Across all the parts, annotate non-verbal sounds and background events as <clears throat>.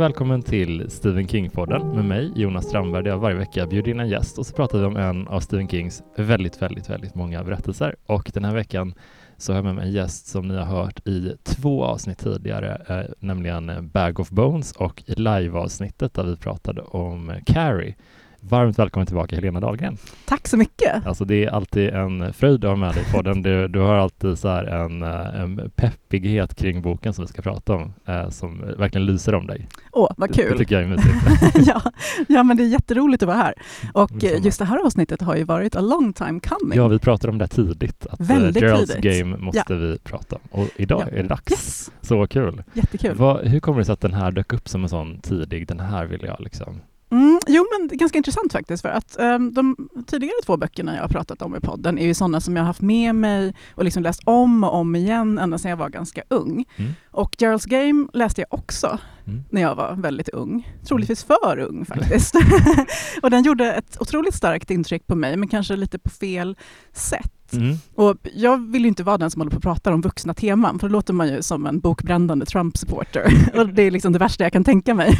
och välkommen till Stephen King-podden med mig, Jonas Strandberg, där jag varje vecka bjuder in en gäst och så pratar vi om en av Stephen Kings väldigt, väldigt, väldigt många berättelser. Och den här veckan så har jag med mig en gäst som ni har hört i två avsnitt tidigare, eh, nämligen Bag of Bones och i live-avsnittet där vi pratade om Carrie. Varmt välkommen tillbaka Helena Dahlgren. Tack så mycket. Alltså det är alltid en fröjd att ha med dig på den. Du, du har alltid så en, eh, en peppighet kring boken som vi ska prata om, eh, som verkligen lyser om dig. Åh, vad kul. Det, det tycker jag är mysigt. <laughs> ja, ja, men det är jätteroligt att vara här. Och just det här avsnittet har ju varit a long time coming. Ja, vi pratade om det tidigt, att eh, Väldigt Geralds tidigt. Game måste ja. vi prata om. Och idag ja. är det dags. Yes. Så kul. Jättekul. Vad, hur kommer det sig att den här dök upp som en sån tidig, den här vill jag liksom Mm, jo, men det är ganska intressant faktiskt. För att um, de tidigare två böckerna jag har pratat om i podden är ju sådana som jag har haft med mig och liksom läst om och om igen ända sedan jag var ganska ung. Mm. Och Gerald's Game läste jag också mm. när jag var väldigt ung. Troligtvis för ung <laughs> faktiskt. <laughs> och den gjorde ett otroligt starkt intryck på mig, men kanske lite på fel sätt. Mm. Och jag vill ju inte vara den som håller på och pratar om vuxna teman, för då låter man ju som en bokbrändande Trump-supporter. <laughs> och det är liksom det värsta jag kan tänka mig.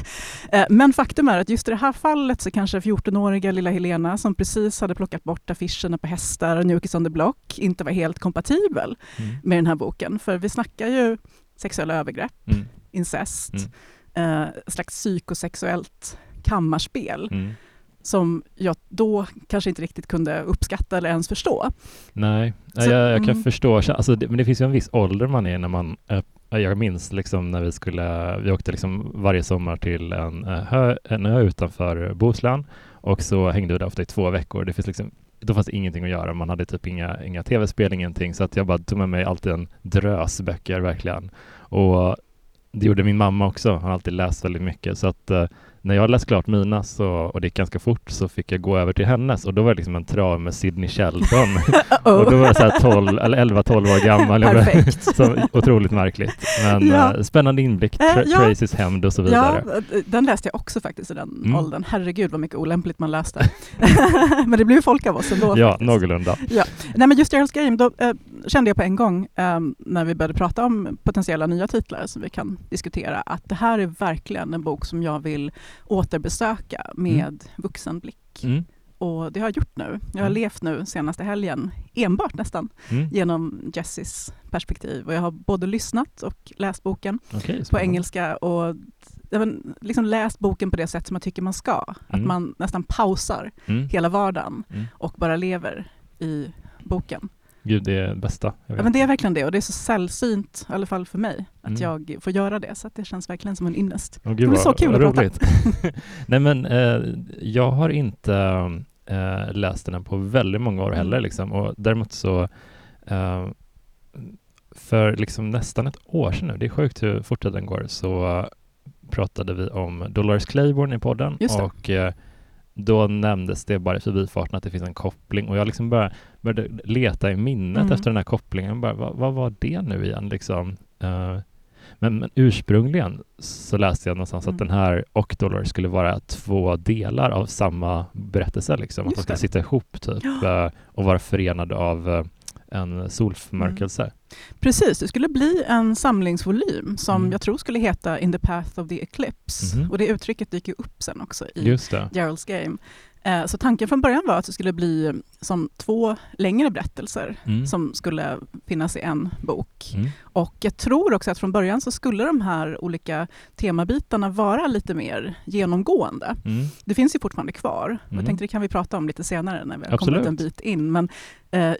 Eh, men faktum är att just i det här fallet så kanske 14-åriga lilla Helena, som precis hade plockat bort affischerna på hästar och New Kids on the Block, inte var helt kompatibel mm. med den här boken. För vi snackar ju sexuella övergrepp, mm. incest, mm. eh, slags psykosexuellt kammarspel. Mm som jag då kanske inte riktigt kunde uppskatta eller ens förstå. Nej, Så, jag, jag, kan mm. förstå. Alltså, det, men det finns ju en viss ålder man är när man jag minns liksom när vi skulle, vi åkte liksom varje sommar till en, eh, hö, en ö utanför Bohuslän och så hängde vi där ofta i två veckor. Det finns liksom, då fanns det ingenting att göra. Man hade typ inga, inga tv-spel, ingenting. Så att jag bara tog med mig alltid en drös böcker verkligen. Och det gjorde min mamma också. Hon har alltid läst väldigt mycket. Så att eh, när jag läst klart mina så, och det gick ganska fort så fick jag gå över till hennes och då var det liksom en trav med Sidney Sheldon. <laughs> oh. <laughs> och då var jag så här 12, eller 11-12 år gammal. Perfekt. <laughs> så otroligt märkligt. Men ja. äh, spännande inblick, Tra äh, ja. Tracys hämnd och så vidare. Ja, den läste jag också faktiskt i den mm. åldern. Herregud vad mycket olämpligt man läste. men det blev ju folk av oss ändå. Ja, faktiskt. någorlunda. Ja. Nej, men just Gerald's Game, då äh, kände jag på en gång äh, när vi började prata om potentiella nya titlar som vi kan diskutera, att det här är verkligen en bok som jag vill återbesöka med mm. vuxenblick. Mm. Och det har jag gjort nu. Jag har mm. levt nu senaste helgen, enbart nästan, mm. genom Jessies perspektiv. Och jag har både lyssnat och läst boken okay, på engelska och liksom läst boken på det sätt som jag tycker man ska. Att mm. man nästan pausar mm. hela vardagen och bara lever i boken. Gud, det är det bästa. Ja, men det är verkligen det och det är så sällsynt, i alla fall för mig, att mm. jag får göra det. Så det känns verkligen som en ynnest. Oh, det är så kul att roligt. prata. <laughs> <laughs> Nej, men eh, jag har inte eh, läst den på väldigt många år mm. heller. Liksom. Och däremot så eh, för liksom nästan ett år sedan nu, det är sjukt hur fort den går, så pratade vi om Dolores Claiborne i podden. Och eh, då nämndes det bara i förbifarten att det finns en koppling och jag liksom bara började leta i minnet mm. efter den här kopplingen. Bara, vad, vad, var det nu igen liksom? Uh, men, men, ursprungligen så läste jag någonstans mm. att den här och Dollar skulle vara två delar av samma berättelse, liksom. att de skulle sitta ihop typ, ja. uh, och vara förenade av uh, en solförmörkelse. Mm. Precis, det skulle bli en samlingsvolym som mm. jag tror skulle heta In the Path of the Eclipse. Mm. Och det uttrycket dyker upp sen också i Gerald's Game. Eh, så tanken från början var att det skulle bli som två längre berättelser mm. som skulle finnas i en bok. Mm. Och jag tror också att från början så skulle de här olika temabitarna vara lite mer genomgående. Mm. Det finns ju fortfarande kvar. Jag mm. tänkte det kan vi prata om lite senare när vi har kommit en bit in. Men eh,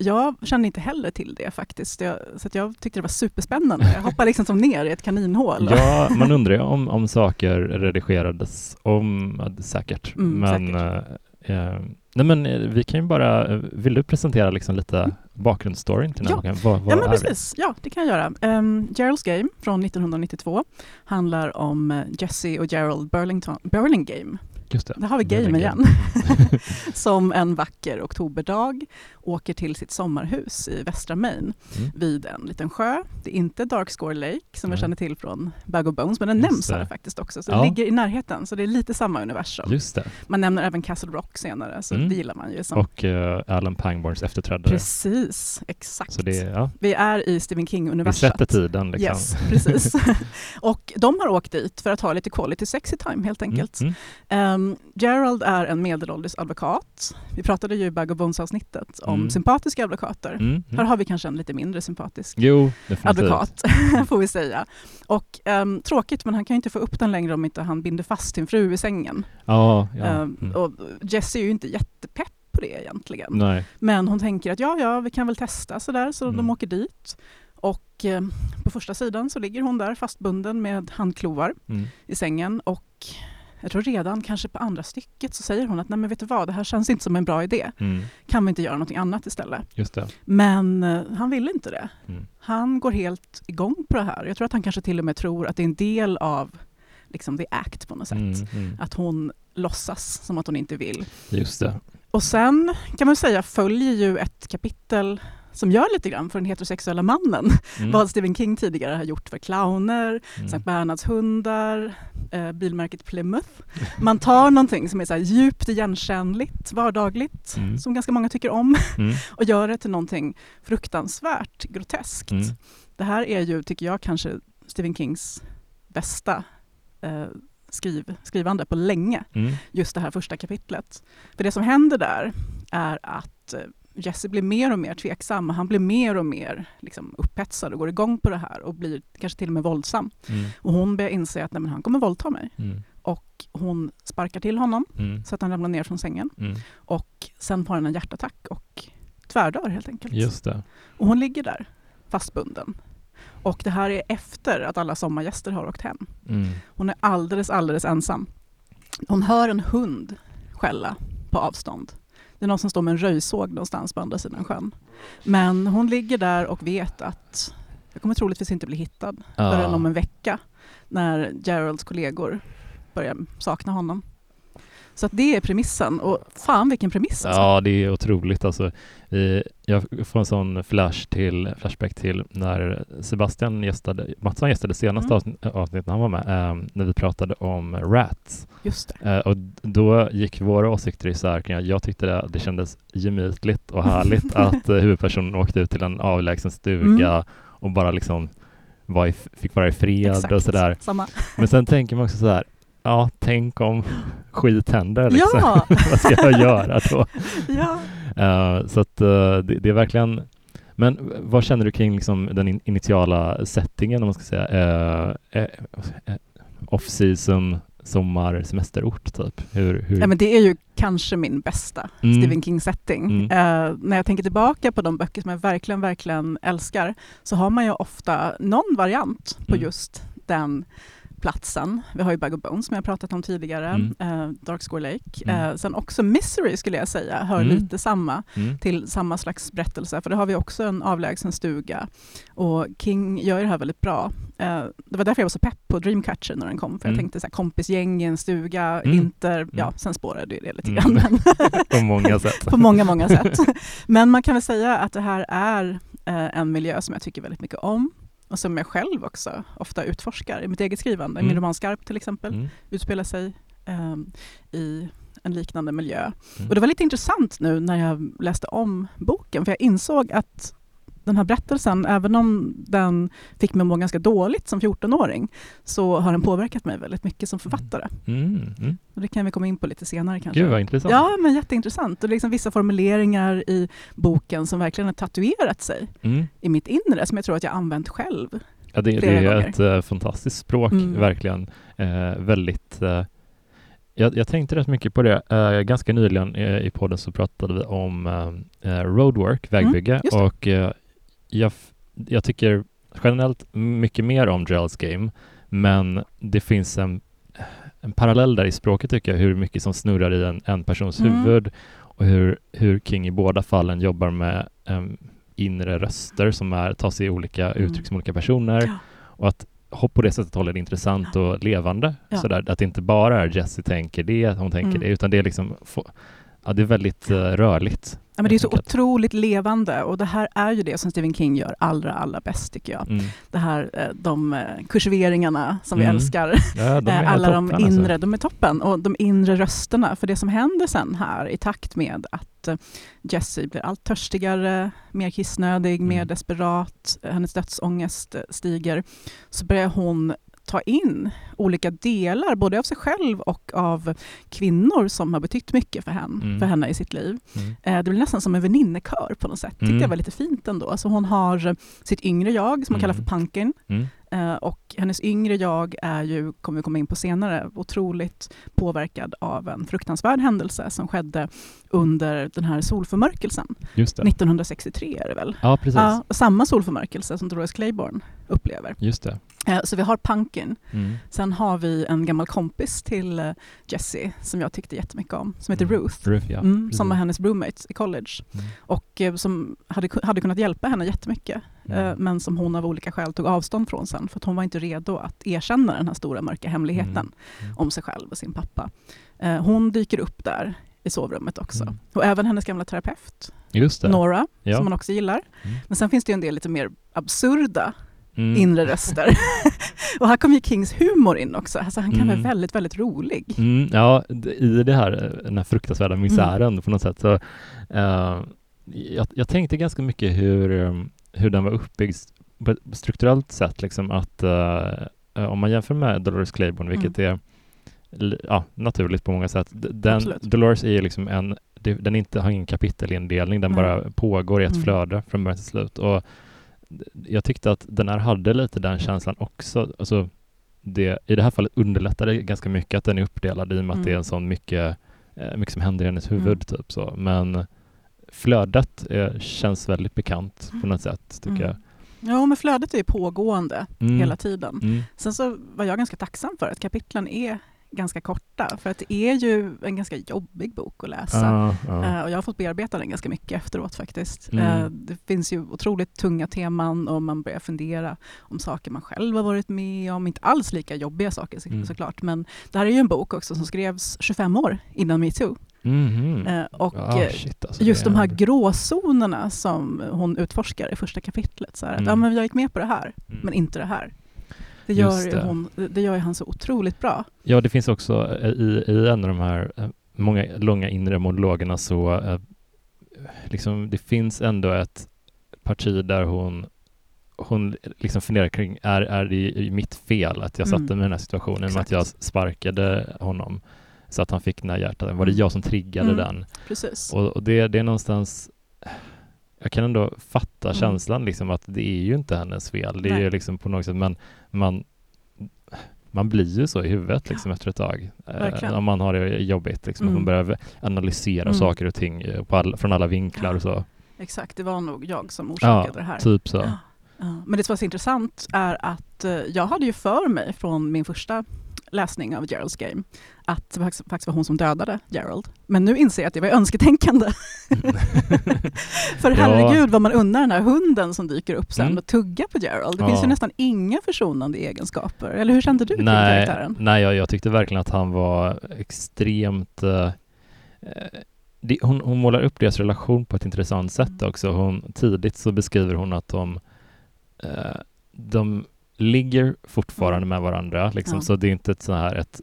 jag kände inte heller till det faktiskt. Jag, så jag tyckte det var superspännande. Jag hoppade liksom som ner i ett kaninhål. Ja, man undrar ju om, om saker redigerades om, säkert. Mm, men säkert. Eh, Eh, nej men eh, vi kan ju bara, eh, vill du presentera liksom lite mm. bakgrundsstoryn till den ja. Vad, vad ja, men precis. Ja, det kan jag göra. Um, Gerald's Game från 1992 handlar om Jesse och Gerald Burlington, Burlingame Just det. Där har vi game igen. <laughs> <laughs> som en vacker oktoberdag åker till sitt sommarhus i västra Maine Mm. vid en liten sjö. Det är inte Darkscore Lake som vi känner till från Bag of Bones, men den Just nämns det. här faktiskt också. Så Ja. det ligger i närheten, så det är lite samma universum. Just det. Man nämner även Castle Rock senare, så Mm. det gillar man ju. Som Och uh, Alan Pangborns efterträdare. Precis, exakt. Det, ja, Vi är i Stephen vi King-universum. sätter tiden liksom. Yes, precis. <laughs> <laughs> och de har åkt dit för att ha lite quality sexy time helt enkelt. Mm. Um, Gerald är en medelålders advokat. Vi pratade ju i Bag of Bones-avsnittet om Mm. sympatiska advokater. Mm. Mm. Här har vi kanske en lite mindre sympatisk Jo, advokat, <laughs> får vi säga. Och ehm, tråkigt, men han kan ju inte få upp den längre om inte han binder fast sin fru i sängen. Ja, ja. Mm. Och Jesse är ju inte jättepepp på det egentligen. Nej. Men hon tänker att ja, ja, vi kan väl testa sådär, så de Mm. åker dit. Och eh, på första sidan så ligger hon där fastbunden med handklovar Mm. i sängen och jag tror redan kanske på andra stycket så säger hon att nej men vet du vad, det här känns inte som en bra idé. Mm. Kan vi inte göra någonting annat istället? Just det. Men eh, han vill inte det. Mm. Han går helt igång på det här. Jag tror att han kanske till och med tror att det är en del av liksom, the act på något sätt. Mm. Mm. Att hon låtsas som att hon inte vill. Just det. Och sen kan man säga följer ju ett kapitel som gör lite grann för den heterosexuella mannen. Mm. Vad Stephen King tidigare har gjort för clowner, Mm. Sankt Bernhards hundar, eh, bilmärket Plymouth. Man tar någonting som är så djupt igenkännligt, vardagligt, Mm. som ganska många tycker om, Mm. <laughs> och gör det till någonting fruktansvärt groteskt. Mm. Det här är ju, tycker jag, kanske Stephen Kings bästa eh, skriv, skrivande på länge, Mm. just det här första kapitlet. För det som händer där är att eh, Jesse blir mer och mer tveksam. Han blir mer och mer liksom, upphetsad och går igång på det här och blir kanske till och med våldsam. Mm. Och hon börjar inse att nej, men han kommer våldta mig. Mm. Och hon sparkar till honom Mm. så att han ramlar ner från sängen. Mm. Och sen får han en hjärtattack och tvärdör helt enkelt. Just det. Och hon ligger där fastbunden. Och det här är efter att alla sommargäster har åkt hem. Mm. Hon är alldeles, alldeles ensam. Hon hör en hund skälla på avstånd. Det är någon som står med en röjsåg någonstans på andra sidan sjön. Men hon ligger där och vet att jag kommer troligtvis inte bli hittad förrän om en vecka när Geralds kollegor börjar sakna honom. Så att det är premissen och fan vilken premiss alltså. Ja, det är otroligt alltså. Jag får en sån flash till, flashback till när Sebastian gästade, Mattsson gästade senaste Mm. avsnitt, avsnittet han var med, eh, när vi pratade om Rats. Just det. Eh, och då gick våra åsikter isär kring jag tyckte det, det kändes gemytligt och härligt <laughs> att eh, huvudpersonen åkte ut till en avlägsen stuga Mm. och bara liksom var i, fick vara i fred Exakt. och sådär. Samma. Men sen tänker man också så här, ja, tänk om skit händer liksom. Ja! <laughs> Vad ska jag göra då? <laughs> ja. Eh, så att eh, det, det är verkligen men vad känner du kring liksom den in, initiala settingen om man ska säga? Uh, uh, Off-season, sommar, semesterort typ? Hur, hur? Ja, men det är ju kanske min bästa Mm. Stephen King-setting. Mm. Eh, när jag tänker tillbaka på de böcker som jag verkligen, verkligen älskar så har man ju ofta någon variant på Mm. just den platsen. Vi har ju Bag of Bones som jag pratat om tidigare, Mm. eh, Darkscore Lake. Mm. Eh, sen också Misery skulle jag säga hör Mm. lite samma Mm. till samma slags berättelse, för där har vi också en avlägsen stuga. Och King gör ju det här väldigt bra. Eh, det var därför jag var så pepp på Dreamcatcher när den kom, för jag Mm. tänkte så här, kompisgäng i en stuga, Mm. vinter, ja sen spårade det lite grann. <laughs> På många sätt. <laughs> på många, många sätt. Men man kan väl säga att det här är eh, en miljö som jag tycker väldigt mycket om och som jag själv också ofta utforskar i mitt eget skrivande. Mm. Min roman Skarp till exempel Mm. utspelar sig eh, i en liknande miljö. Mm. Och det var lite intressant nu när jag läste om boken, för jag insåg att den här berättelsen, även om den fick mig att må ganska dåligt som 14-åring, så har den påverkat mig väldigt mycket som författare. Mm. Mm. Och det kan vi komma in på lite senare kanske. Gud vad intressant. Ja, men jätteintressant. Och det är liksom vissa formuleringar i boken som verkligen har tatuerat sig Mm. i mitt inre, som jag tror att jag använt själv. Ja, det, det är ett eh, fantastiskt språk, Mm. verkligen. Eh, väldigt... Eh, jag, jag tänkte rätt mycket på det. Eh, ganska nyligen eh, i podden så pratade vi om eh, roadwork, vägbygge, Mm, just det. och jag, jag tycker generellt mycket mer om Geralds Game, men det finns en, en parallell där i språket tycker jag, hur mycket som snurrar i en, en persons Mm. huvud och hur, hur King i båda fallen jobbar med em, inre röster som är, tar sig olika Mm. uttryck som olika personer Ja. och att på det sättet håller det intressant och levande. Ja. Sådär, att det inte bara är Jessie tänker det, hon tänker Mm. det, utan det är liksom få, ja, det är väldigt eh, rörligt. Ja, men det är så otroligt levande och det här är ju det som Stephen King gör allra, allra bäst tycker jag. Mm. Det här, eh, de eh, kursiveringarna som vi Mm. älskar. Ja, de <laughs> alla de toppen, alltså. inre, de är toppen. Och de inre rösterna, för det som händer sen här i takt med att Jessie blir allt törstigare, mer kissnödig, mer Mm. desperat, eh, hennes dödsångest stiger, så börjar hon ta in olika delar, både av sig själv och av kvinnor som har betytt mycket för henne, Mm. för henne i sitt liv. Mm. Eh, Det blir nästan som en väninnekör på något sätt. tyckte Mm. jag var lite fint ändå. Alltså hon har eh, sitt yngre jag som hon kallar för Mm. Punkin. Mm. Eh, Och hennes yngre jag är ju, kommer vi komma in på senare, otroligt påverkad av en fruktansvärd händelse som skedde under den här solförmörkelsen. Just det. 1963 är det väl? Ja, precis. Ja, samma solförmörkelse som Dolores Claiborne upplever. Just det. Eh, Så vi har Punkin. Mm. Sen har vi en gammal kompis till eh, Jessie som jag tyckte jättemycket om, som heter Mm. Ruth. Ruth, ja. Mm, som var hennes roommate i college Mm. och eh, som hade, hade kunnat hjälpa henne jättemycket. Men som hon av olika skäl tog avstånd från sen för att hon var inte redo att erkänna den här stora mörka hemligheten Mm. Mm. om sig själv och sin pappa. Hon dyker upp där i sovrummet också. Mm. Och även hennes gamla terapeut. Nora, Ja. som man också gillar. Mm. Men sen finns det ju en del lite mer absurda Mm. inre röster. <laughs> och här kommer ju Kings humor in också. Alltså han kan Mm. vara väldigt, väldigt rolig. Mm, ja, i det här, eh, den här fruktansvärda misären Mm. på något sätt så eh, jag, jag tänkte ganska mycket hur, eh, hur den var uppbyggd på ett strukturellt sätt liksom att eh, om man jämför med Dolores Claiborne, vilket är ja, naturligt på många sätt. Den, Absolut. Dolores är liksom en, den inte, har ingen kapitelindelning, den Nej. bara pågår i ett Mm. flöde från början till slut. Och jag tyckte att den här hade lite den känslan också. Alltså, det, I det här fallet underlättar det ganska mycket att den är uppdelad i och med att det är Mm. en sån mycket, eh, mycket som händer i hennes huvud. Mm. Typ så. Men flödet eh, känns väldigt bekant på något sätt, tycker Mm. jag. Ja, men flödet är pågående Mm. hela tiden. Mm. Sen så var jag ganska tacksam för att kapitlen är ganska korta, för att det är ju en ganska jobbig bok att läsa. Ja. Eh, och jag har fått bearbeta den ganska mycket efteråt faktiskt. Mm. Eh, det finns ju otroligt tunga teman och man börjar fundera om saker man själv har varit med om. Inte alls lika jobbiga saker Mm. såklart, men det här är ju en bok också som skrevs 25 år innan metoo. Mhm. Eh, och Ah, shit, alltså, just de här är- gråzonerna som hon utforskar i första kapitlet. Så här, att, Mm. ja, men jag gick med på det här, Mm. men inte det här. Det Just gör, ju det. Hon, det gör ju han så otroligt bra. Ja, det finns också eh, i, i en av de här eh, många långa inre monologerna så eh, liksom det finns ändå ett parti där hon hon liksom funderar kring, är, är det mitt fel att jag Mm. satte mig i den här situationen med att Exakt. jag sparkade honom så att han fick den här hjärtat? Var det Mm. jag som triggade Mm. den? Precis. Och, och det, det är någonstans jag kan ändå fatta Mm. känslan liksom att det är ju inte hennes fel. Det är Nej. ju liksom på något sätt, men man, man blir ju så i huvudet liksom efter ett tag. Eh, om man har det jobbigt, liksom, att man Mm. börjar analysera Mm. saker och ting eh, all, från alla vinklar och så. Exakt, det var nog jag som orsakade det här. Typ så. Ja. Ja. Men det som var så intressant är att eh, jag hade ju för mig från min första läsning av Geralds game att det faktiskt var hon som dödade Gerald. Men nu inser jag att det var önsketänkande. <laughs> för herregud vad man undrar den här hunden som dyker upp sen Mm. och tuggar på Gerald. Det Ja. finns ju nästan inga försonande egenskaper. Eller hur kände du kring nej, karaktären? nej jag, jag tyckte verkligen att han var extremt eh, eh, det, hon, hon målar upp deras relation på ett intressant sätt Mm. också. Hon, tidigt så beskriver hon att de, eh, de ligger fortfarande med varandra, liksom, Mm. Ja. så det är inte ett så här ett,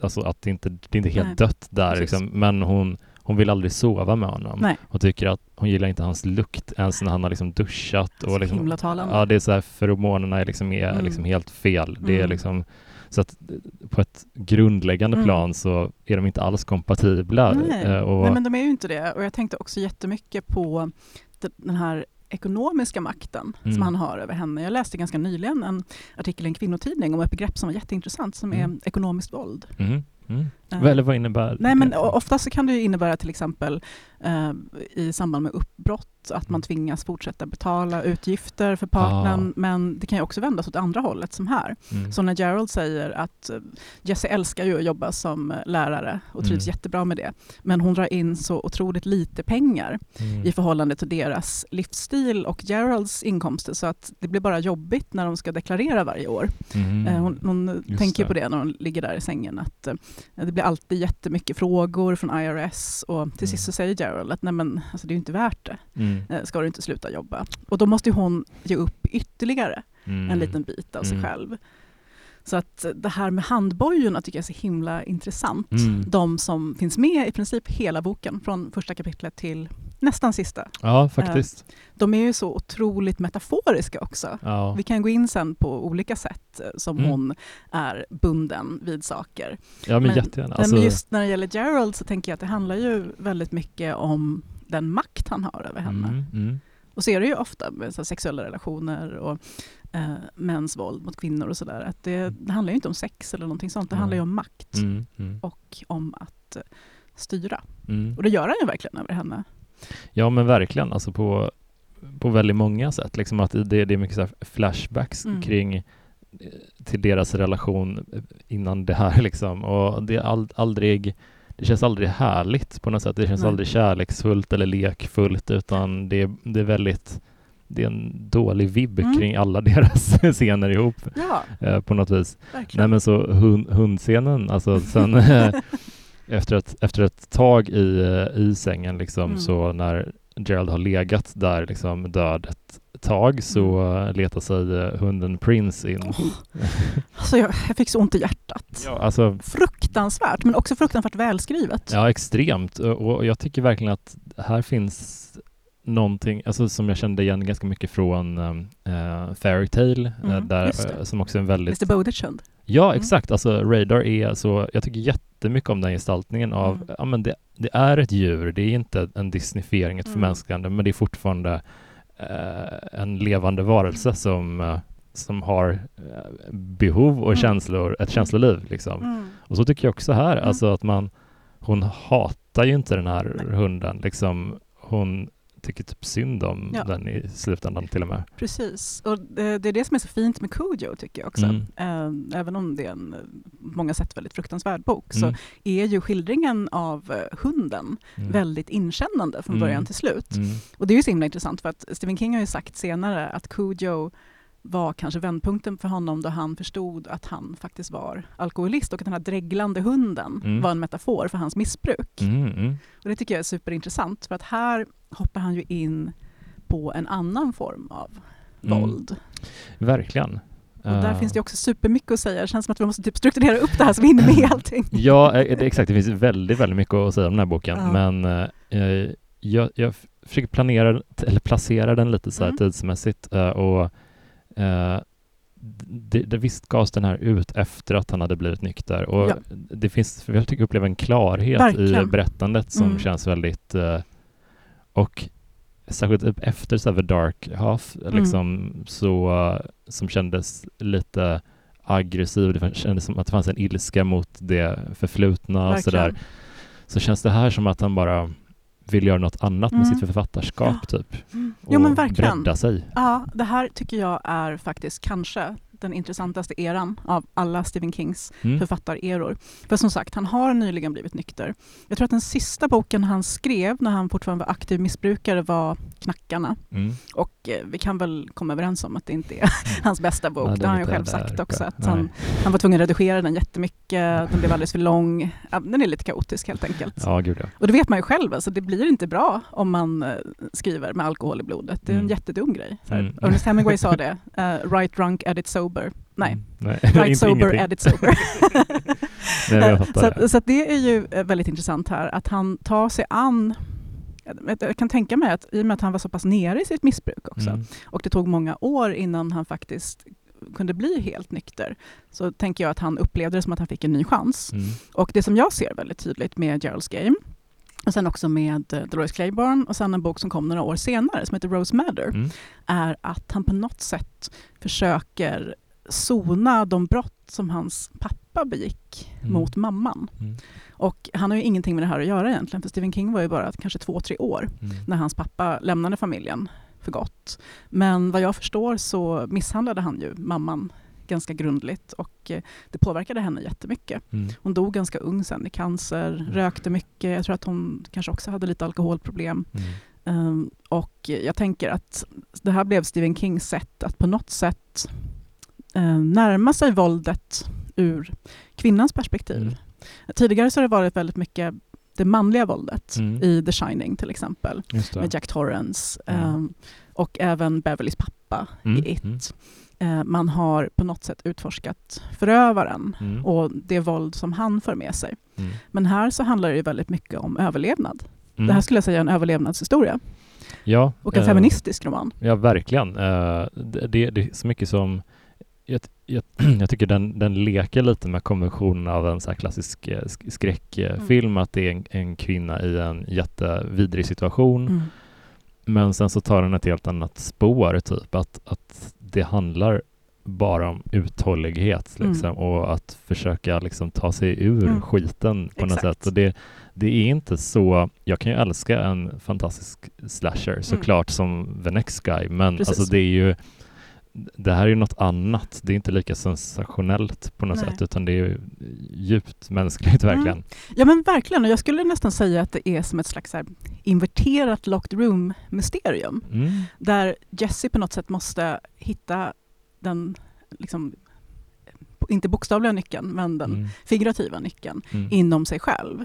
alltså att det inte, det är inte helt Nej, dött där, liksom, men hon, hon vill aldrig sova med honom. Nej. Hon tycker att hon gillar inte hans lukt ens när han har liksom duschat. Så Och liksom, himla talande. Ja, det är så här, feromonerna är liksom, är Mm. liksom helt fel. Det är Mm. liksom, så att på ett grundläggande Mm. plan så är de inte alls kompatibla. Nej. Eh, och, Nej, men de är ju inte det. Och jag tänkte också jättemycket på de- den här ekonomiska makten Mm. som han har över henne. Jag läste ganska nyligen en artikel i en kvinnotidning om ett begrepp som var jätteintressant som Mm. är ekonomiskt våld. Mm. Mm. Eller vad innebär Nej, men det? ofta så kan det innebära till exempel eh, i samband med uppbrott att man tvingas fortsätta betala utgifter för partnern, Ah. men det kan ju också vändas åt andra hållet som här. Mm. Så när Gerald säger att eh, Jesse älskar ju att jobba som eh, lärare och trivs Mm. jättebra med det, men hon drar in så otroligt lite pengar Mm. i förhållande till deras livsstil och Geralds inkomster så att det blir bara jobbigt när de ska deklarera varje år. Mm. Hon, hon tänker det. på det när hon ligger där i sängen att det blir alltid jättemycket frågor från IRS och till sist så säger Gerald att nej men alltså det är ju inte värt det, Mm. Eh, ska du inte sluta jobba? Och då måste hon ge upp ytterligare Mm. en liten bit av sig Mm. själv. Så att det här med handbojorna tycker jag är så himla intressant. Mm. De som finns med i princip hela boken från första kapitlet till nästan sista. Ja, faktiskt. De är ju så otroligt metaforiska också. Ja. Vi kan gå in sen på olika sätt eh, som Mm. hon är bunden vid saker. ja, men, men- jättegärna. Men Alltså, just när det gäller Gerald så tänker jag att det handlar ju väldigt mycket om den makt han har över henne. mm, mm. Och så är det ju ofta med så sexuella relationer och eh, mäns våld mot kvinnor och sådär. Att det, det handlar ju inte om sex eller någonting sånt. Det Mm. handlar ju om makt Mm, mm, och om att eh, styra. mm. Och det gör han ju verkligen över henne. Ja, men verkligen. Alltså på, på väldigt många sätt. Liksom att det, det är mycket så här flashbacks Mm. kring eh, till deras relation innan det här <laughs> liksom. Och det är ald- aldrig det känns aldrig härligt på något sätt. Det känns Nej. aldrig kärleksfullt eller lekfullt utan det, är- det är väldigt det är en dålig vibb Mm. kring alla <laughs> deras scener ihop Ja, eh, på något vis. Nej verkligen. men så hund, hundscenen, alltså sen <laughs> eh, efter, ett, efter ett tag i, eh, i sängen liksom Mm. så när Gerald har legat där liksom död ett tag så Mm. letar sig eh, hunden Prince in. Åh, alltså jag, jag fick så ont i hjärtat. Ja, alltså, Fruktansvärt, men också fruktansvärt välskrivet. ja, extremt. Och jag tycker verkligen att här finns någonting, alltså som jag kände igen ganska mycket från äh, Fairy Tale, eh, Mm, där, som också är en väldigt Mr Boditchund. Ja, Mm. exakt. Alltså Radar är så, jag tycker jättemycket om den gestaltningen av, Mm. ja men det, det är ett djur, det är inte en disneyfiering, ett Mm. förmänskligande, men det är fortfarande eh, en levande varelse som, eh, som har eh, behov och Mm. känslor, ett känsloliv liksom. Mm. Och så tycker jag också här, Mm. alltså att man, hon hatar ju inte den här hunden, liksom hon tycker typ synd om Ja. den i slutändan till och med. Precis, och det, det är det som är så fint med Cujo tycker jag också. Mm. Eh, även om det är en på många sätt väldigt fruktansvärd bok så Mm. är ju skildringen av eh, hunden Mm. väldigt inkännande från Mm. början till slut. Mm. Och det är ju så himla intressant för att Stephen King har ju sagt senare att Cujo var kanske vändpunkten för honom då han förstod att han faktiskt var alkoholist och att den här dreglande hunden Mm. var en metafor för hans missbruk. Mm. Mm. Och det tycker jag är superintressant för att här hoppar han ju in på en annan form av Mm. våld. Verkligen. Och där Eh, finsk det också supermycket att säga. Det känns som att vi måste typ strukturera upp det här så vi hinner med allting. <laughs> Ja, eh, det, exakt. Det finns väldigt, väldigt mycket att säga om den här boken. Ja. Men eh, jag, jag försöker planera, eller placera den lite så här Mm. tidsmässigt. Och eh, det, det visst gavs den här ut efter att han hade blivit nykter. Och Ja. det finns, jag tycker jag upplever en klarhet i Verkligen. berättandet som Mm. känns väldigt eh, och särskilt efter så här, The Dark Half Mm. liksom, så, eh, som kändes lite aggressiv. Det kändes som att det fanns en ilska mot det förflutna och sådär. Verkligen. Så känns det här som att han bara vill göra något annat med Mm. sitt författarskap typ. Mm. Och Jo men verkligen. bredda sig. Ja, det här tycker jag är faktiskt kanske den intressantaste eran av alla Stephen Kings Mm. författareror. För som sagt, han har nyligen blivit nykter. Jag tror att den sista boken han skrev när han fortfarande var aktiv missbrukare var Knackarna. Mm. Och eh, vi kan väl komma överens om att det inte är <laughs> hans bästa bok. Nej, det har han ju själv sagt också. Att han, han var tvungen att redigera den jättemycket. Den blev alldeles för lång. Den är lite kaotisk helt enkelt. Ja, gud ja. Och det vet man ju själv, alltså, det blir inte bra om man eh, skriver med alkohol i blodet. Det är en Mm. jättedum grej. Mm. <laughs> Ernest Hemingway sa det, uh, write drunk, edit sober. Nej, Mm. Nej. <laughs> write Inte sober, edit sober. Nej, Eh, så, det. så det är ju eh, väldigt intressant här, att han tar sig an jag- kan tänka mig att i och med att han var så pass nere i sitt missbruk också Mm. och det tog många år innan han faktiskt kunde bli helt nykter så tänker jag att han upplevde det som att han fick en ny chans. Mm. Och det som jag ser väldigt tydligt med Gerald's Game och sen också med eh, Dolores Claiborne och sen en bok som kom några år senare som heter Rose Madder Mm. är att han på något sätt försöker sona de brott som hans pappa begick Mm. mot mamman. Mm. Och han har ju ingenting med det här att göra egentligen, för Stephen King var ju bara kanske två, tre år Mm. när hans pappa lämnade familjen för gott. Men vad jag förstår så misshandlade han ju mamman ganska grundligt och eh, det påverkade henne jättemycket. Mm. Hon dog ganska ung sen i cancer, rökte mycket. Jag tror att hon kanske också hade lite alkoholproblem. Mm. Um, och jag tänker att det här blev Stephen Kings sätt att på något sätt eh, närma sig våldet ur kvinnans perspektiv. Tidigare så har det varit väldigt mycket det manliga våldet Mm. i The Shining till exempel, med Jack Torrance Mm. um, och även Beverlys pappa Mm. i It. Eh, man har på något sätt utforskat förövaren Mm. och det våld som han för med sig. Mm. Men här så handlar det ju väldigt mycket om överlevnad. Det här skulle jag säga är en överlevnadshistoria ja, och en eh, feministisk roman. Ja, verkligen. Eh, det, det, det är så mycket som... Jag, jag, <clears throat> jag tycker den, den leker lite med konventionen av en så klassisk eh, sk- skräckfilm, Mm. att det är en, en kvinna i en jättevidrig situation. Mm. Men sen så tar den ett helt annat spår, typ att, att det handlar bara om uthållighet Mm. liksom, och att försöka liksom, ta sig ur Mm. skiten på något Exakt. sätt. Och det, det är inte så... Jag kan ju älska en fantastisk slasher såklart som The Next Guy, men Mm. Precis. alltså, det är ju det här är ju något annat. Det är inte lika sensationellt på något Nej. sätt, utan det är ju djupt mänskligt Mm. verkligen. Ja men verkligen, och jag skulle nästan säga att det är som ett slags här inverterat locked room-mysterium. Mm. Där Jesse på något sätt måste hitta den, liksom, inte bokstavliga nyckeln, men den Mm. figurativa nyckeln Mm. inom sig själv.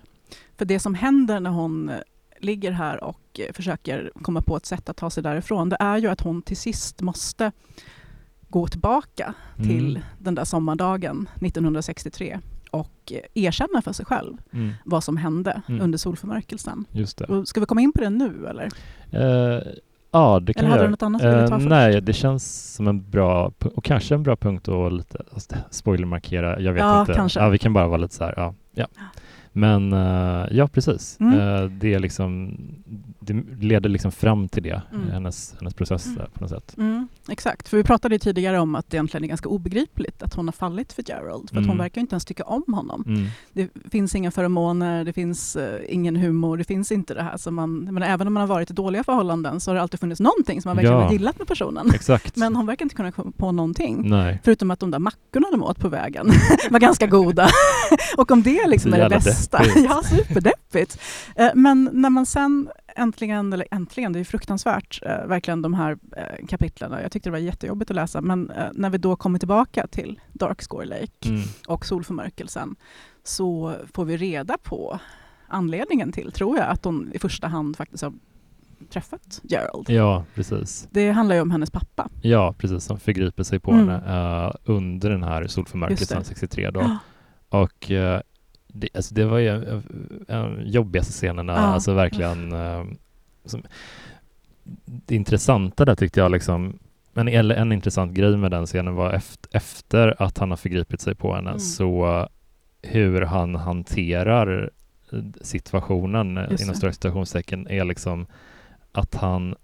För det som händer när hon eh, ligger här och eh, försöker komma på ett sätt att ta sig därifrån, det är ju att hon till sist måste gå tillbaka till Mm. den där sommardagen 1963 och erkänna för sig själv Mm. vad som hände Mm. under solförmörkelsen. Just det. Ska vi komma in på det nu eller? Eh, ja, det kan Eller hade du något annat du ville ta Eh, först? Nej, det känns som en bra, och kanske en bra punkt att lite spoilermarkera. Jag vet Ja, inte. kanske. Ja, vi kan bara vara lite så här, ja. ja. Men eh, ja, precis. Mm. Eh, det, är liksom, det leder liksom fram till det, Mm. hennes, hennes process Mm. på något sätt. Mm, exakt, för vi pratade tidigare om att det egentligen är ganska obegripligt att hon har fallit för Gerald, för att Mm. hon verkar ju inte ens tycka om honom. Mm. Det finns inga feromoner, det finns eh, ingen humor, det finns inte det här som man, menar, även om man har varit i dåliga förhållanden så har det alltid funnits någonting som man verkligen Ja. har gillat med personen. Exakt. Men hon verkar inte kunna komma på någonting. Nej. Förutom att de där mackorna de åt på vägen <laughs> var ganska goda. <laughs> och om det liksom är det jävla bästa. <laughs> ja, superdeppigt. Eh, Men när man sen äntligen, eller äntligen, det är ju fruktansvärt, eh, verkligen de här eh, kapitlen. Jag tyckte det var jättejobbigt att läsa, men när vi då kommer tillbaka till Darkscore Lake Mm. och solförmörkelsen så får vi reda på anledningen till, tror jag, att hon i första hand faktiskt har träffat Gerald. Ja, precis. Det handlar ju om hennes pappa. Ja, precis. Som förgriper sig på Mm. henne eh, under den här solförmörkelsen det. 63 då. Ja. Och eh, det, alltså det var ju en, en jobbigaste scenerna, Ja. alltså verkligen. eh, som, det intressanta där tyckte jag liksom, men en, en intressant grej med den scenen var efter, efter att han har förgripit sig på henne, Mm. så hur han hanterar eh, situationen eh, Just inom stora citationstecken är liksom att han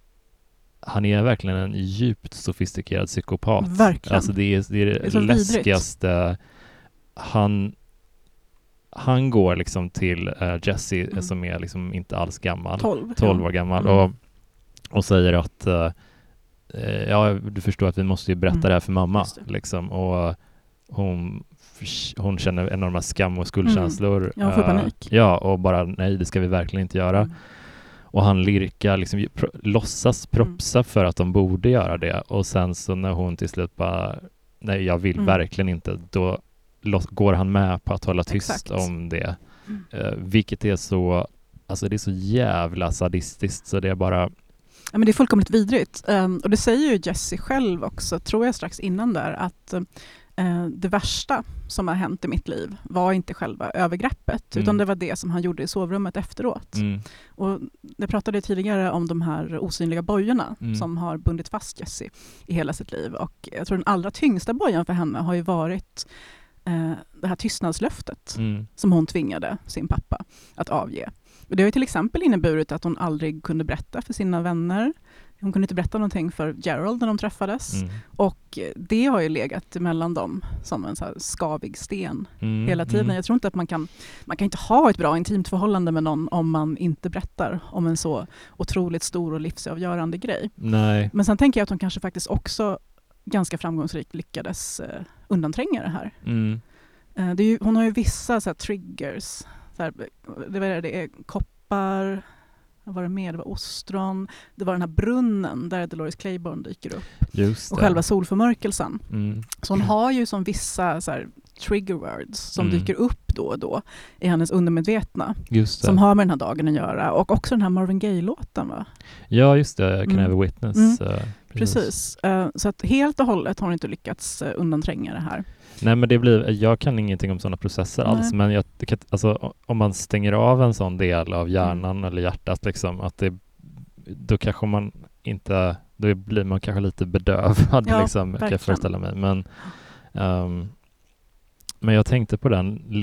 han är verkligen en djupt sofistikerad psykopat. Verkligen. Alltså det är det, är Det är det vidrigt. läskigaste. Han, han går liksom till eh, Jesse eh, Mm. som är liksom inte alls gammal, 12. 12 år gammal, Mm. och, och säger att eh, ja, du förstår att vi måste ju berätta Mm. det här för mamma. Liksom, och hon, hon känner enorma skam och skuldkänslor. Mm. Ja, hon får Eh, panik. Ja, och bara nej, det ska vi verkligen inte göra. Mm. Och han lirkar, liksom, pro, låtsas Mm. propsa för att de borde göra det. Och sen så när hon till slut bara, nej jag vill Mm. verkligen inte, då går han med på att hålla tyst Exakt. om det. Mm. Eh, vilket är så, alltså det är så jävla sadistiskt så det är bara, Ja, men det är fullkomligt vidrigt. Ehm, och det säger ju Jesse själv också, tror jag strax innan där, att eh, det värsta som har hänt i mitt liv var inte själva övergreppet, Mm. utan det var det som han gjorde i sovrummet efteråt. mm, Och jag pratade tidigare om de här osynliga bojorna Mm. som har bundit fast Jessie i hela sitt liv. Och jag tror den allra tyngsta bojan för henne har ju varit eh, det här tystnadslöftet mm, som hon tvingade sin pappa att avge. Och det har ju till exempel inneburit att hon aldrig kunde berätta för sina vänner hon kunde inte berätta någonting för Gerald när de träffades. Mm. Och det har ju legat mellan dem som en så skavig sten Mm. hela tiden. Mm. Jag tror inte att man kan, man kan inte ha ett bra intimt förhållande med någon om man inte berättar om en så otroligt stor och livsavgörande grej. Nej. Men sen tänker jag att hon kanske faktiskt också ganska framgångsrikt lyckades eh, undantränga det här. Mm. Eh, det ju, hon har ju vissa så här, triggers. Så här, det, var det, är koppar, vad var det mer? Det var ostron, det var den här brunnen där Dolores Claiborne dyker upp Just och själva solförmörkelsen. Mm. Så hon har ju som vissa så här, trigger words som Mm. dyker upp då och då i hennes undermedvetna som har med den här dagen att göra och också den här Marvin Gaye-låten va? Ja, just det. Can Mm. have a witness. Mm. eh, Precis. Eh, Så att helt och hållet har hon inte lyckats eh, undantränga det här. Nej, men det blir, jag kan ingenting om sådana processer Nej. alls, men jag, alltså, om man stänger av en sån del av hjärnan eller hjärtat, liksom, att det, då kanske man inte, då blir man kanske lite bedövad, Ja, <laughs> liksom, kan jag föreställa mig. Men, ehm, men jag tänkte på den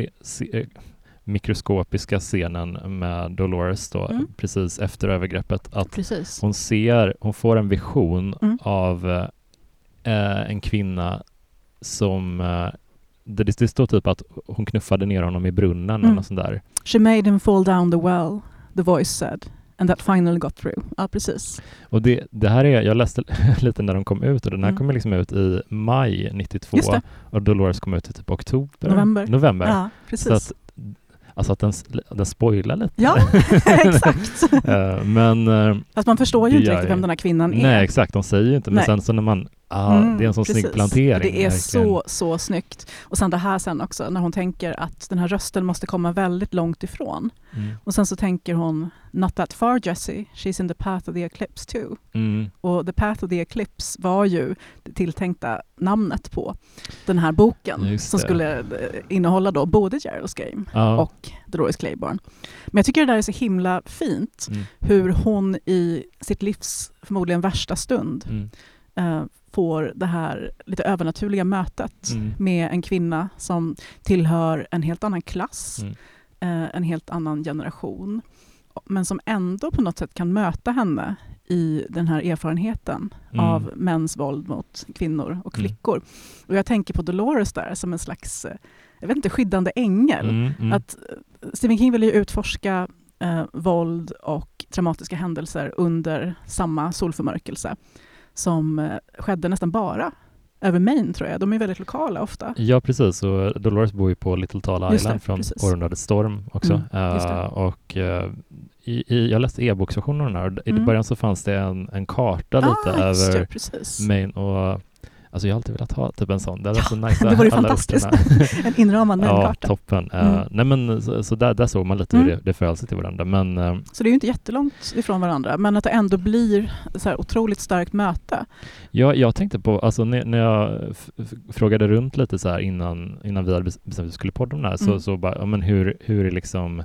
eh, mikroskopiska scenen med Dolores då, Mm. precis efter övergreppet, att Precis. hon ser, hon får en vision Mm. av eh, en kvinna som eh, det, det står typ att hon knuffade ner honom i brunnen eller Mm. något sånt där. She made him fall down the well, the voice said. And that finally got through. Ja, precis. Och det, det här är, jag läste <laughs> lite när de kom ut och den här Mm. kom liksom ut i maj 92 Just det. och Dolores kom ut i typ oktober. November. November. Ja, precis. Så att, alltså att den, den spoilar lite. Ja, <laughs> exakt. Eh, men eh, Fast man förstår ju inte riktigt vem den här kvinnan är. nej exakt, de säger ju inte. Men Nej. sen så när man, ah, Mm, det är en sån precis. snygg plantering. Det är verkligen. så, så snyggt. Och sen det här sen också, när hon tänker att den här rösten måste komma väldigt långt ifrån. Mm. Och sen så tänker hon, not that far Jessie, she's in the path of the eclipse too. Mm. Och the path of the eclipse var ju det tilltänkta namnet på den här boken som skulle eh, innehålla då både Gerald's Game Ja. och Dolores Claiborne. Men jag tycker det där är så himla fint, Mm. hur hon i sitt livs förmodligen värsta stund Mm. Får det här lite övernaturliga mötet Mm. med en kvinna som tillhör en helt annan klass, Mm. eh, en helt annan generation, men som ändå på något sätt kan möta henne i den här erfarenheten Mm. av mäns våld mot kvinnor och Mm. flickor. Och jag tänker på Dolores där som en slags, eh, jag vet inte, skyddande ängel. Mm, mm. Att eh, Stephen King vill ju utforska eh, våld och traumatiska händelser under samma solförmörkelse som eh, skedde nästan bara över Maine tror jag. De är väldigt lokala ofta. Ja, precis. Och Dolores bor ju på Little Tall Just det, Island från precis. århundradet Storm också. Mm. Eh, och eh, i, i, jag läste e-boksversionen av den här. I Mm. början så fanns det en, en karta lite ah, över det. Maine och Alltså jag har alltid velat ha typ en sån. Det hade varit så nice. <laughs> det vore fantastiskt. <laughs> en inramad ja, Maine-karta. toppen. Eh, Mm. nej men så, så där, där såg man lite Mm. hur det, det föll sig till varandra. Men eh, Så det är ju inte jättelångt ifrån varandra, men att det ändå blir så här otroligt starkt möte. jag, jag tänkte på, alltså när, när jag frågade runt lite så här innan, innan vi hade bes- bestämt att vi skulle podda om det här, så, Mm. så bara, ja men hur, hur är liksom,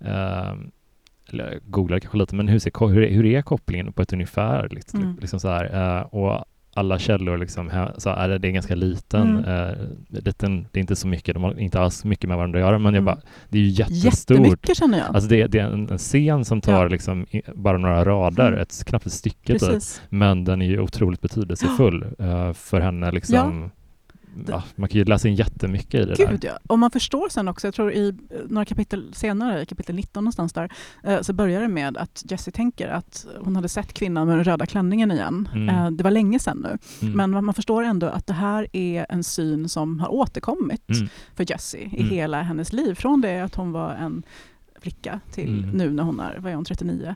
eh, eller jag googlade kanske lite, men hur, ser, hur, är, hur är kopplingen på ett ungefär? Liksom, Mm. liksom så här, eh, och alla källor liksom, här, så är det, är ganska liten, Mm. eh, liten, det är inte så mycket, de har inte alls mycket med varandra att göra, men jag Mm. bara, det är ju jättestort. Jättemycket känner jag. Alltså det, det är en, en scen som tar Ja. liksom bara några rader, Mm. ett, knappt ett stycke typ. Men den är ju otroligt betydelsefull eh, för henne. Liksom, ja. Man kan ju läsa in jättemycket i det där. Gud ja. Och man förstår sen också, jag tror i eh, några kapitel senare, i kapitel 19 någonstans där, eh, så börjar det med att Jessie tänker att hon hade sett kvinnan med den röda klänningen igen. Mm. Eh, Det var länge sedan nu. Mm. Men man- förstår ändå att det här är en syn som har återkommit Mm. för Jessie i Mm. hela hennes liv. Från det att hon var en flicka till Mm. nu när hon är, vad är hon, 39.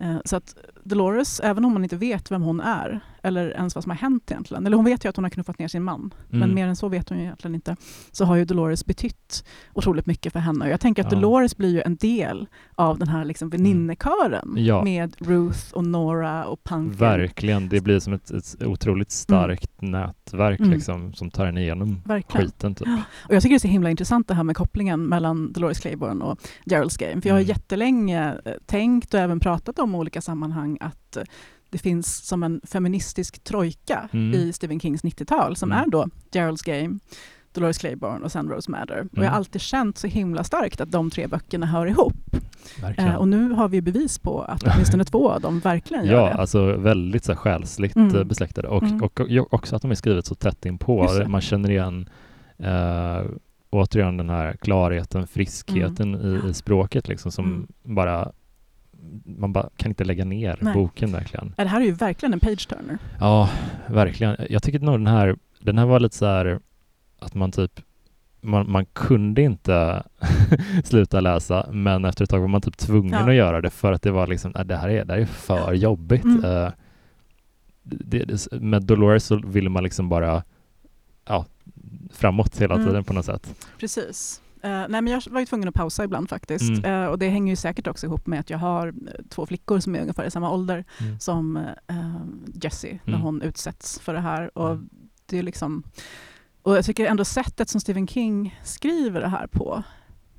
Eh, Så att Dolores, även om man inte vet vem hon är, eller ens vad som har hänt egentligen, eller hon vet ju att hon har knuffat ner sin man, men Mm. mer än så vet hon ju egentligen inte, så har ju Dolores betytt otroligt mycket för henne. Och jag tänker att Ja. Dolores blir ju en del av den här liksom väninnekören Mm. Ja. med Ruth och Nora och Punkin. Verkligen, det blir som ett, ett otroligt starkt nätverk Mm. liksom, som tar en igenom Verkligen. skiten. Typ. Och jag tycker det är så himla intressant det här med kopplingen mellan Dolores Claiborne och Gerald's Game. För jag har Mm. jättelänge eh, tänkt och även pratat om olika sammanhang att eh, det finns som en feministisk trojka Mm. i Stephen Kings 90-tal som Mm. är då Gerald's Game, Dolores Claiborne och sen Rose Madder. Och jag Mm. har alltid känt så himla starkt att de tre böckerna hör ihop. Eh, och nu har vi bevis på att åtminstone två av dem verkligen gör ja, det. alltså väldigt så här, själsligt Mm. besläktade och, Mm. och, och också att de är skrivet så tätt inpå. Man känner igen eh, återigen den här klarheten, friskheten Mm. i, i språket liksom som Mm. bara man bara kan inte lägga ner Nej. boken verkligen. Det här är ju verkligen en page-turner. Ja, verkligen. Jag tycker nog den här, den här var lite så här att man typ man, man kunde inte <laughs> sluta läsa, men efter ett tag var man typ tvungen Ja. att göra det för att det var liksom, det här är, det här är för jobbigt. Mm. Eh, det, det, med Dolores så ville man liksom bara ja, framåt hela Mm. tiden på något sätt. Precis. Eh, nej, men jag var ju tvungen att pausa ibland faktiskt. Mm. Eh, och det hänger ju säkert också ihop med att jag har eh, två flickor som är ungefär i samma ålder Mm. som eh, Jessie när Mm. hon utsätts för det här. Och Mm. det är liksom... Och jag tycker ändå sättet som Stephen King skriver det här på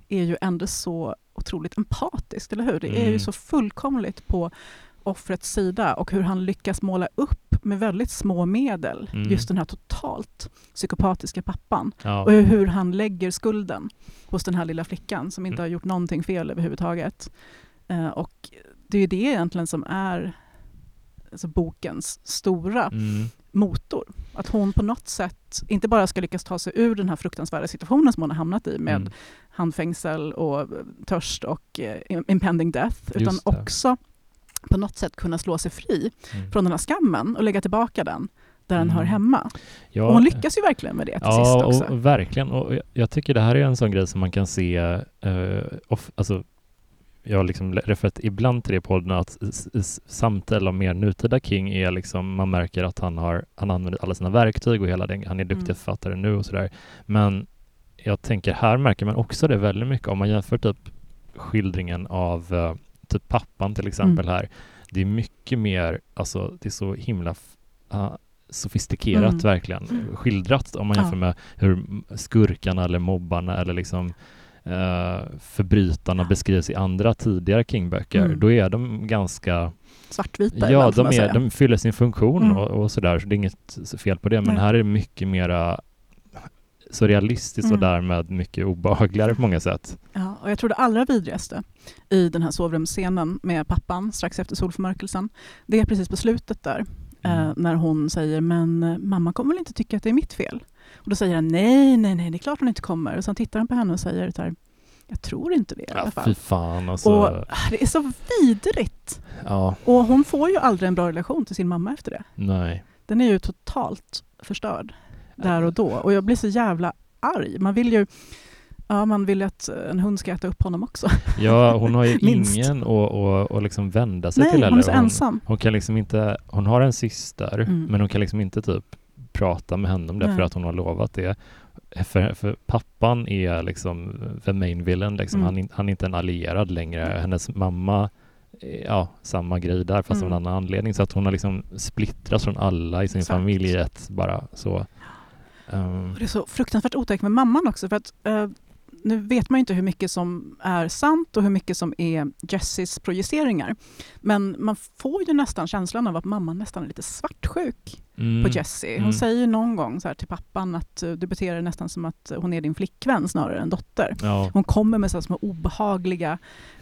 är ju ändå så otroligt empatiskt, eller hur? Det är ju Mm. så fullkomligt på offrets sida och hur han lyckas måla upp med väldigt små medel Mm. just den här totalt psykopatiska pappan. Ja. Och hur han lägger skulden hos den här lilla flickan som inte Mm. har gjort någonting fel överhuvudtaget. Eh, och det är ju det egentligen som är alltså bokens stora Mm. motor. Att hon på något sätt inte bara ska lyckas ta sig ur den här fruktansvärda situationen som hon har hamnat i med Mm. handfängsel och törst och eh, impending death, utan också på något sätt kunna slå sig fri Mm. från den här skammen och lägga tillbaka den där den Mm. hör hemma. Ja, Och hon lyckas ju verkligen med det till Ja, sist också. och, och verkligen. Och jag, tycker det här är en sån grej som man kan se, eh, off, alltså, jag har liksom refererat ibland till det i podden att s- s- samtal om mer nutida King är liksom, man märker att han har, han använder alla sina verktyg och hela den, han är duktig Mm. författare nu och sådär. Men jag tänker här märker man också det väldigt mycket om man jämför typ skildringen av eh, typ pappan till exempel Mm. här. Det är mycket mer, alltså det är så himla ah, sofistikerat Mm. verkligen skildrat om man Ja. jämför med hur skurkarna eller mobbarna eller liksom eh, förbrytarna Ja. beskrivs i andra tidigare King-böcker. Mm. Då är de ganska, Svartvita ja de, är, de fyller sin funktion Mm. och, och sådär, så det är inget fel på det. Men Nej. här är det mycket mera så realistiskt och Mm. därmed mycket obehagligare på många sätt. Ja, och jag tror det allra vidrigaste i den här sovrumsscenen med pappan strax efter solförmörkelsen, det är precis på slutet där, Mm. eh, när hon säger men eh, mamma kommer väl inte tycka att det är mitt fel? Och då säger han nej, nej, nej, det är klart hon inte kommer. Och sen tittar han på henne och säger så här, jag tror inte det i alla Ja, fall. fy fan alltså. Och ah, det är så vidrigt. ja, Och hon får ju aldrig en bra relation till sin mamma efter det. nej. Den är ju totalt förstörd där och då. Och jag blir så jävla arg. Man vill ju Ja, man vill ju att en hund ska äta upp honom också. Ja, hon har ju <laughs> ingen att, att, att liksom vända sig Nej, till hon heller. är så ensam. Hon kan liksom inte, hon har en syster, Mm. men hon kan liksom inte typ prata med henne om det Nej. för att hon har lovat det. För, för pappan är liksom the main villain, liksom. Mm. han, han är inte en allierad längre. Hennes mamma, eh, ja, samma grej där fast av en Mm. annan anledning. Så att hon har liksom splittrats från alla i sin Exakt. familj i ett bara så. Um, Och det är så fruktansvärt otäckt med mamman också. För att, eh, nu vet man ju inte hur mycket som är sant och hur mycket som är Jessies projiceringar. Men man får ju nästan känslan av att mamman nästan är lite svartsjuk mm, på Jessie. Hon mm. säger någon gång så här till pappan att eh, du beter dig nästan som att hon är din flickvän snarare än dotter. Ja. Hon kommer med så små obehagliga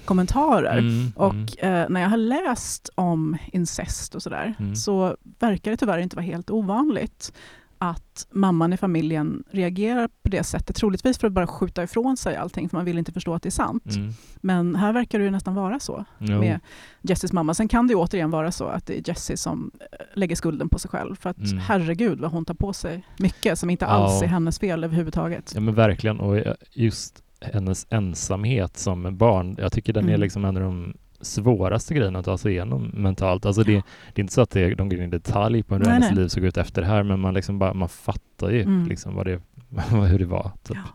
kommentarer. Mm, mm. Och eh, när jag har läst om incest och sådär Mm. så verkar det tyvärr inte vara helt ovanligt att mamman i familjen reagerar på det sättet. Troligtvis för att bara skjuta ifrån sig allting för man vill inte förstå att det är sant. Mm. Men här verkar det ju nästan vara så Jo. med Jessies mamma. Sen kan det ju återigen vara så att det är Jessie som eh, lägger skulden på sig själv. För att Mm. herregud vad hon tar på sig mycket som inte Ja. alls är hennes fel överhuvudtaget. Ja men verkligen och eh, just hennes ensamhet som barn, jag tycker den är Mm. liksom en av de svåraste grejerna att ta sig igenom mentalt. Alltså det, det är inte så att det, de går in i detalj på hur Nej, hennes nej. liv såg ut efter det här men man liksom bara, man fattar ju Mm. liksom vad det, <laughs> hur det var. Typ. Ja.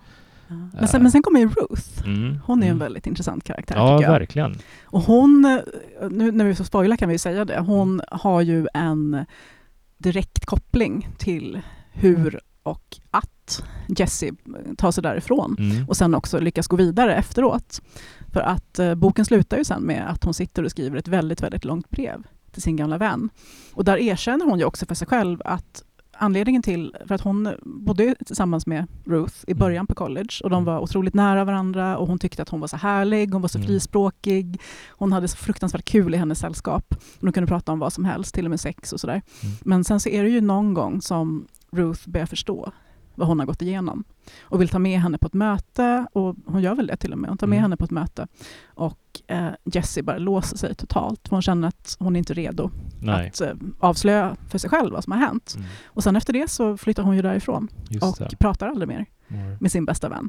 Ja. Men, sen, men sen kommer ju Ruth. Mm. Hon är en mm. väldigt intressant karaktär Ja, verkligen. Och hon, eh, nu när vi så spoilar kan vi ju säga det, hon har ju en direkt koppling till hur och att Jessie tar sig därifrån Mm. och sen också lyckas gå vidare efteråt. För att eh, boken slutar ju sen med att hon sitter och skriver ett väldigt, väldigt långt brev till sin gamla vän. Och där erkänner hon ju också för sig själv att anledningen till, för att hon bodde tillsammans med Ruth i Mm. början på college och de var otroligt nära varandra och hon tyckte att hon var så härlig, hon var så Mm. frispråkig, hon hade så fruktansvärt kul i hennes sällskap. De kunde prata om vad som helst, till och med sex och sådär. Mm. Men sen så är det ju någon gång som Ruth börjar förstå vad hon har gått igenom och vill ta med henne på ett möte och hon gör väl det till och med. Hon tar med Mm. henne på ett möte och eh, Jessie bara låser sig totalt för hon känner att hon inte är redo Nej. att eh, avslöja för sig själv vad som har hänt. Mm. Och sen efter det så flyttar hon ju därifrån Just och det. pratar aldrig mer Mm. med sin bästa vän.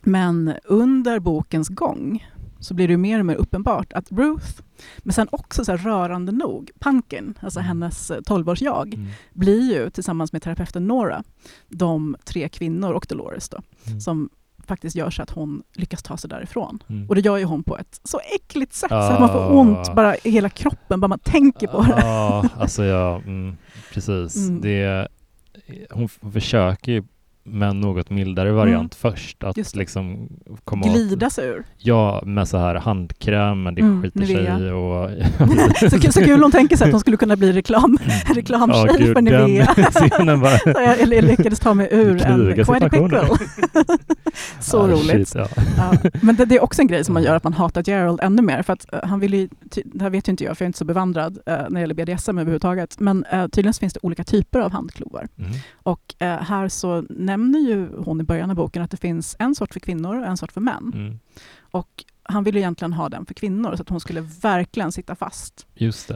Men under bokens gång så blir det mer och mer uppenbart att Ruth, men sen också så här rörande nog, Punkin, alltså Mm. hennes eh, 12-årsjag, Mm. blir ju tillsammans med terapeuten Nora de tre kvinnor och Dolores då, Mm. som faktiskt gör så att hon lyckas ta sig därifrån. Mm. Och det gör ju hon på ett så äckligt sätt så att man får ont bara i hela kroppen bara man tänker på det. Ja, alltså ja, mm, precis. Mm. Det, hon försöker ju med en något mildare variant först. Att Mm. Just det. liksom komma Glida sig ur. Ja, med så här handkräm, men det Mm, skiter sig och... <laughs> så, kul- så kul hon tänker sig att hon skulle kunna bli reklam, <laughs> reklamtjej Ja, gud, för Nivea. Den bara... <laughs> Så jag, jag lyckades ta mig ur en quite pickle. Så Ah, roligt. shit, ja. Ja. Men det, det är också en grej som man gör, att man hatar Gerald ännu mer. För att eh, han vill ju, det här vet ju inte jag, för jag är inte så bevandrad eh, när det gäller BDSM överhuvudtaget. Men uh, tydligen finns det olika typer av handklovar. Mm. Och här så nämner ju hon i början av boken att det finns en sort för kvinnor och en sort för män. Mm. Och han ville egentligen ha den för kvinnor, så att hon skulle verkligen sitta fast.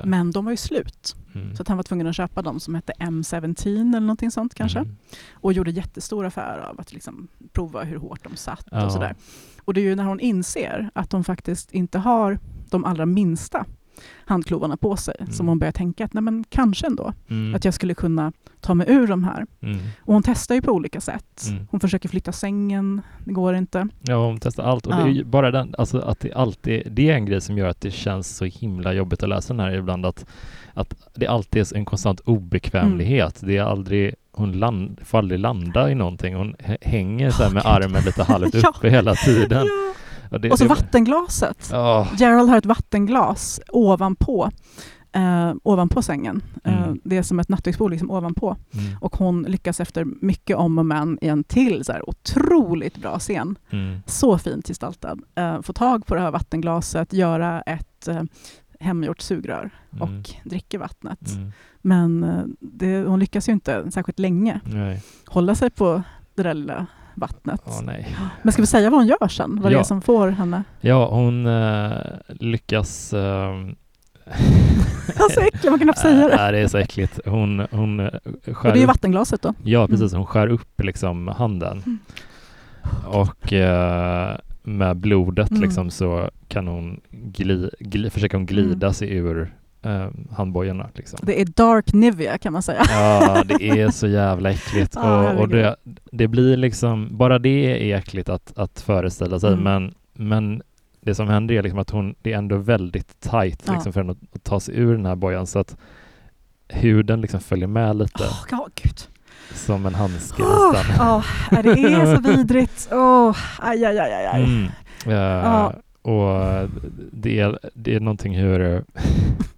Men de var ju slut, Mm. så att han var tvungen att köpa dem som hette M17 eller någonting sånt kanske. Mm. Och gjorde jättestor affär av att liksom prova hur hårt de satt Ja. och sådär. Och det är ju när hon inser att de faktiskt inte har de allra minsta handklovarna på sig Mm. som hon börjar tänka att nej men kanske ändå Mm. att jag skulle kunna ta mig ur de här. Mm. Och hon testar ju på olika sätt. Mm. Hon försöker flytta sängen, det går inte. Ja, hon testar allt. Och det är ju bara den, alltså att det alltid, det är en grej som gör att det känns så himla jobbigt att läsa den här ibland, att, att det alltid är en konstant obekvämlighet. Mm. Det är aldrig, hon land, får aldrig landa i någonting. Hon hä- hänger så med armen lite halvt <laughs> Ja. uppe hela tiden. Och, det, Och så det, vattenglaset. Ja, Gerald har ett vattenglas ovanpå, eh, ovanpå sängen. Eh, Mm. Det är som ett nattduksbord liksom ovanpå. mm, Och hon lyckas efter mycket om och men i en till så här otroligt bra scen, mm, så fint gestaltad, eh, få tag på det här vattenglaset, göra ett eh, hemgjort sugrör mm, och dricker vattnet. mm, Men eh, det, hon lyckas ju inte särskilt länge nej, hålla sig på det där lilla vattnet. Nej. Men ska vi säga vad hon gör sen? Vad det Ja. är som får henne? Ja, hon eh, lyckas... ehm, <laughs> Alltså äckligt, man kan knappt säga <laughs> det. Nej, det är så äckligt. Hon, hon skär Och det är ju upp vattenglaset då. Ja, precis. Mm. Hon skär upp liksom handen. Mm. Och eh, med blodet Mm. liksom så kan hon gli, gli, försöka hon glida Mm. sig ur eh, handbojorna. Liksom. Det är dark Nivea kan man säga. Ja, det är så jävla äckligt. <laughs> Ja, och och det, det blir liksom, bara det är äckligt att, att föreställa sig. Mm. Men, men det som händer är liksom att hon, det är ändå väldigt tajt Ja. liksom, för henne att, att ta sig ur den här bojan. Så att huden liksom följer med lite Åh, ja, gud. som en handske Åh, nästan. ja, nej, det är så <laughs> vidrigt. Åh, aj, aj, aj, aj. Mm. Eh, Ja. Och det är, det är någonting hur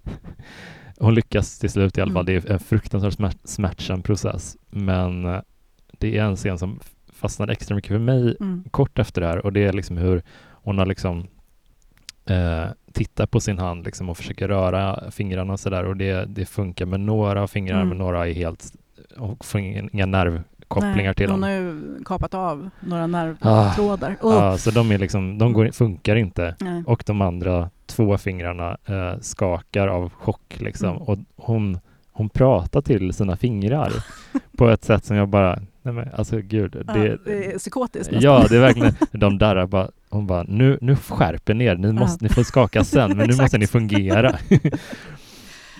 <laughs> hon lyckas till slut i alla fall. Mm. Det är en fruktansvärt smärt, smärtsam process. Men eh, det är en scen som fastnade extra mycket för mig Mm. kort efter det här och det är liksom hur hon har liksom eh, tittat på sin hand liksom och försöker röra fingrarna och sådär och det, det funkar med några av fingrarna Mm. men några är helt och får inga, inga nervkopplingar Nej, till Hon dem. har ju kapat av några Ah. nervtrådar. Åh, Ja, så de är liksom, de går, funkar inte nej. och de andra två fingrarna eh, skakar av chock liksom. Mm. Och hon, hon pratar till sina fingrar på ett sätt som jag bara, nej men alltså gud. Ja, Det, det är psykotiskt nästan. ja, det är verkligen, de där bara, hon bara, nu, nu skärper ner, ni, måste, ni får skaka sen, men nu <laughs> måste ni fungera. <laughs>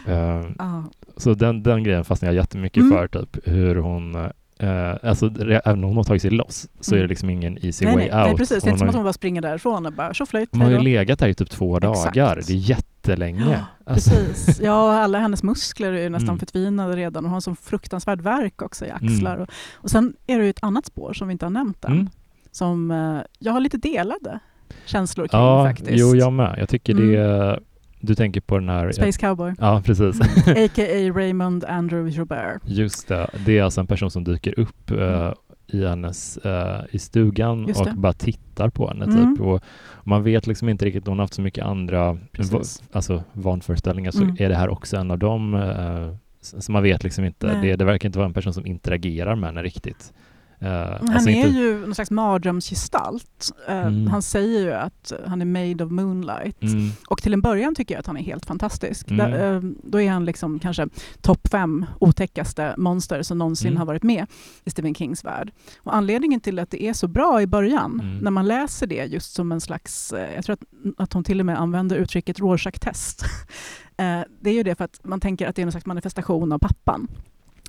Eh, Ja. så den, den grejen fastnar jag jättemycket Mm. för, typ hur hon eh, alltså, även om hon har tagit sig loss så är det Mm. liksom ingen easy Nej, way nej, nej, out. precis. Det är Hon inte som att hon bara springer därifrån och bara tjoflöjt, hon har ju legat där i typ två Exakt. dagar. Det är jättelänge. Ja, Alltså, Precis. Ja, alla hennes muskler är ju nästan Mm. förtvinade redan och har en sån fruktansvärd värk också i Mm. axlar. Och, och sen är det ju ett annat spår som vi inte har nämnt än, Mm. som eh, jag har lite delade känslor kring ja, faktiskt. jo, jag med. Jag tycker Mm. det, Du tänker på den här... Space Cowboy. Ja, precis. <laughs> A.k.a. <laughs> Raymond Andrew Joubert. Just det. Det är alltså en person som dyker upp uh, i hennes, uh, i stugan och bara tittar på henne mm. typ. Och man vet liksom inte riktigt, hon har haft så mycket andra alltså, vanföreställningar, så mm. är det här också en av dem? Uh, så man vet liksom inte. Det, det, verkar inte vara en person som interagerar med henne riktigt. Uh, han alltså är inte... ju någon slags mardrömsgestalt. Uh, mm. Han säger ju att han är made of moonlight. Mm. Och till en början tycker jag att han är helt fantastisk. Mm. Där, uh, då är han liksom kanske topp fem otäckaste monster som någonsin mm. har varit med i Stephen Kings värld. Och anledningen till att det är så bra i början, mm. när man läser det just som en slags, jag tror att, att hon till och med använder uttrycket Rorschach-test. <laughs> det är ju det för att man tänker att det är en slags manifestation av pappan.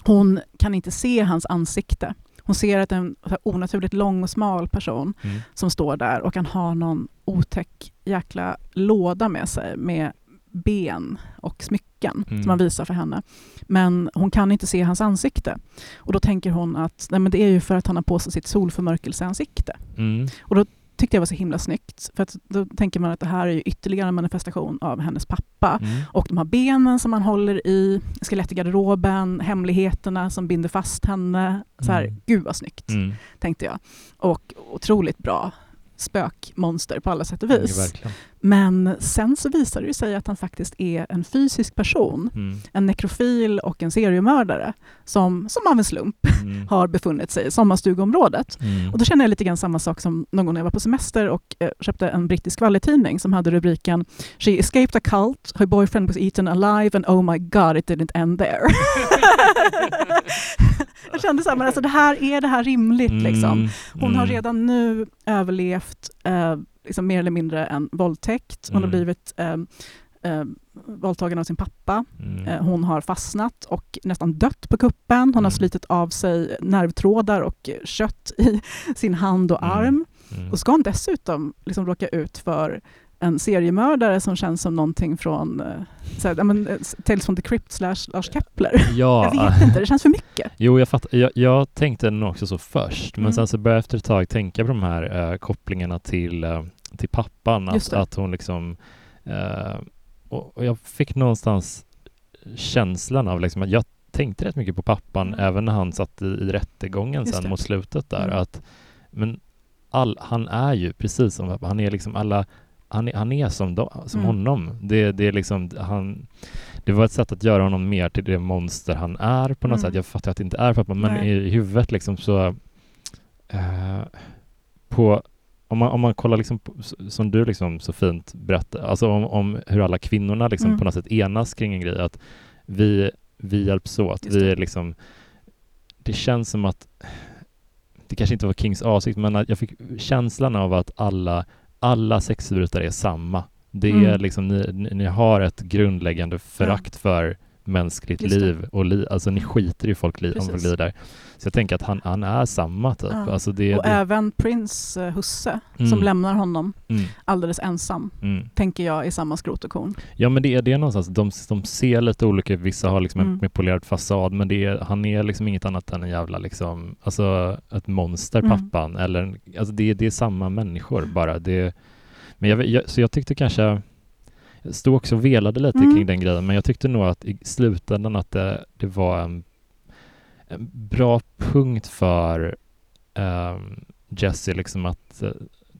Hon kan inte se hans ansikte. Hon ser att en onaturligt lång och smal person mm. som står där och kan ha någon otäck jäkla låda med sig med ben och smycken mm. som han visar för henne. Men hon kan inte se hans ansikte. Och då tänker hon att nej, men det är ju för att han har på sig sitt solförmörkelseansikte. Mm. Och då tyckte jag var så himla snyggt. För att då tänker man att det här är ytterligare en manifestation av hennes pappa. Mm. Och de här benen som man håller i, skelett i garderoben, hemligheterna som binder fast henne. Så här, mm. Gud vad snyggt, mm. tänkte jag. Och otroligt bra spökmonster på alla sätt och vis. Ja, Men sen så visar det sig att han faktiskt är en fysisk person, mm. en nekrofil och en seriemördare som, som av en slump mm. <laughs> har befunnit sig i sommarstugområdet. Mm. Och då känner jag lite grann samma sak som någon gång när jag var på semester och eh, köpte en brittisk skvallertidning som hade rubriken “She escaped a cult, her boyfriend was eaten alive and oh my god it didn't end there”. <laughs> jag kände så här, men alltså det här, är det här rimligt? Liksom? Mm. Hon har mm. redan nu överlevt eh, liksom mer eller mindre en våldtäkt. Hon mm. har blivit eh, eh, våldtagen av sin pappa. Mm. Eh, hon har fastnat och nästan dött på kuppen. Hon mm. har slitit av sig nervtrådar och kött i sin hand och mm. arm. Mm. Och ska hon dessutom liksom råka ut för en seriemördare som känns som någonting från uh, såhär, men, eh, Tales from the Crypt slash Lars Kepler. Ja. <laughs> jag vet inte, det känns för mycket. Jo, jag, fattar, jag, jag tänkte nog också så först, men mm. sen så började jag efter ett tag tänka på de här uh, kopplingarna till, uh, till pappan, att, att hon liksom och, och, jag fick någonstans känslan av liksom att jag tänkte rätt mycket på pappan mm. även när han satt i, i rättegången Just sen det. mot slutet där, mm. att men all, han är ju precis som pappa, han är liksom alla han är, han är som, då, som mm. honom. Det, det, är liksom, han, det var ett sätt att göra honom mer till det monster han är på något mm. sätt. Jag fattar att det inte är pappa, men Nej. i huvudet liksom så... Uh, på, om, man, om man kollar liksom som du liksom så fint berättar, alltså om, om hur alla kvinnorna liksom mm. på något sätt enas kring en grej, att vi, vi hjälps åt. Vi är liksom... Det känns som att det kanske inte var Kings avsikt, men jag fick känslan av att alla alla sexförbrytare är samma. Det är mm. liksom, ni, ni har ett grundläggande förakt ja. för mänskligt liv och li, alltså ni skiter i folk li, om folk lider. Så jag tänker att han, han är samma typ. Ja. Alltså det, och det... även Prince uh, husse mm. som lämnar honom mm. alldeles ensam, mm. tänker jag i samma skrot och korn. Ja men det är det någonstans, de, de ser lite olika vissa har liksom mm. en polerad fasad men det är, han är liksom inget annat än en jävla liksom, alltså ett monster mm. pappan eller, alltså det, det är samma människor bara. Det, men jag, jag, så jag tyckte kanske jag stod också och velade lite mm. kring den grejen, men jag tyckte nog att i slutändan att det, det var en, en, bra punkt för um, Jesse liksom att uh,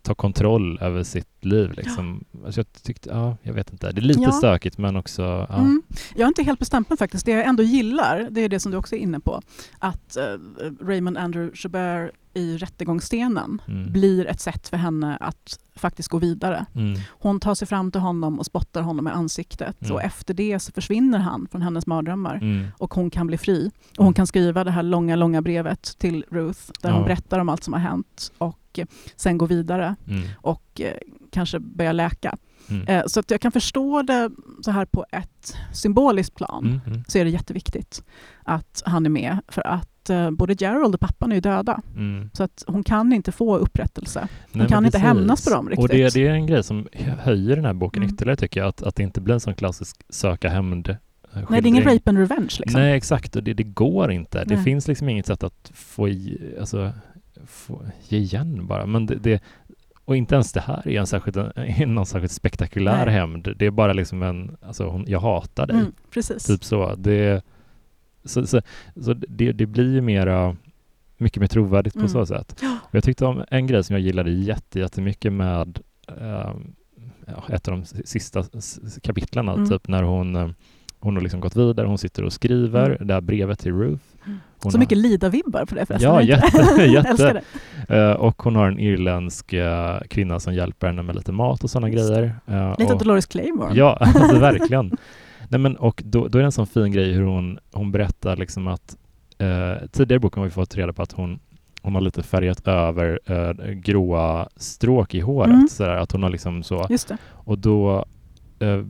ta kontroll över sitt liv. Liksom. Ja. Alltså jag tyckte, ja, jag vet inte, det är lite ja. stökigt men också... Ja. Mm. Jag är inte helt bestämd faktiskt. Det jag ändå gillar, det är det som du också är inne på, att uh, Raymond Andrew Chabert i rättegångsstenen mm. blir ett sätt för henne att faktiskt gå vidare. Mm. Hon tar sig fram till honom och spottar honom i ansiktet mm. och efter det så försvinner han från hennes mardrömmar mm. och hon kan bli fri. Och hon mm. kan skriva det här långa, långa brevet till Ruth där ja. hon berättar om allt som har hänt och sen gå vidare mm. och eh, kanske börja läka. Eh, så att jag kan förstå det så här på ett symboliskt plan, så är det jätteviktigt att han är med. För att eh, både Gerald och pappan är ju döda. Mm. Så att hon kan inte få upprättelse. Hon Nej, kan inte hämnas på dem riktigt. Och det, det, är en grej som höjer den här boken mm. ytterligare tycker jag, att, att det inte blir en sån klassisk söka hämnd Nej, det är ingen rape and revenge. Liksom. Nej, exakt. Och det, det går inte. Nej. Det finns liksom inget sätt att få, i, alltså, få ge igen bara. Men det, det, och inte ens det här är en särskilt, en, någon särskilt spektakulär Nej. hämnd. Det är bara liksom en, alltså hon, jag hatar dig. Mm, precis. Typ så. Det, så, så, så det, det blir ju mera, mycket mer trovärdigt på Mm. så sätt. Och jag tyckte om en grej som jag gillade jätte, jättemycket med ja, ett av de sista kapitlen, Mm. typ när hon, eh, hon har liksom gått vidare, hon sitter och skriver Mm. det här brevet till Ruth. Mm. Hon Så har- mycket Lida-vibbar på det förresten. Ja, jätte, <laughs> jätte. Eh, och hon har en irländsk eh, kvinna som hjälper henne med lite mat och sådana grejer. Eh, Lite och, Dolores Claiborne. Ja, <laughs> alltså verkligen. <laughs> Nej, men, och då, då är det en sån fin grej hur hon, hon berättar liksom att eh, tidigare i boken har vi fått reda på att hon, hon har lite färgat över eh, gråa stråk i håret. Mm. Sådär, att hon har liksom så. Och då eh,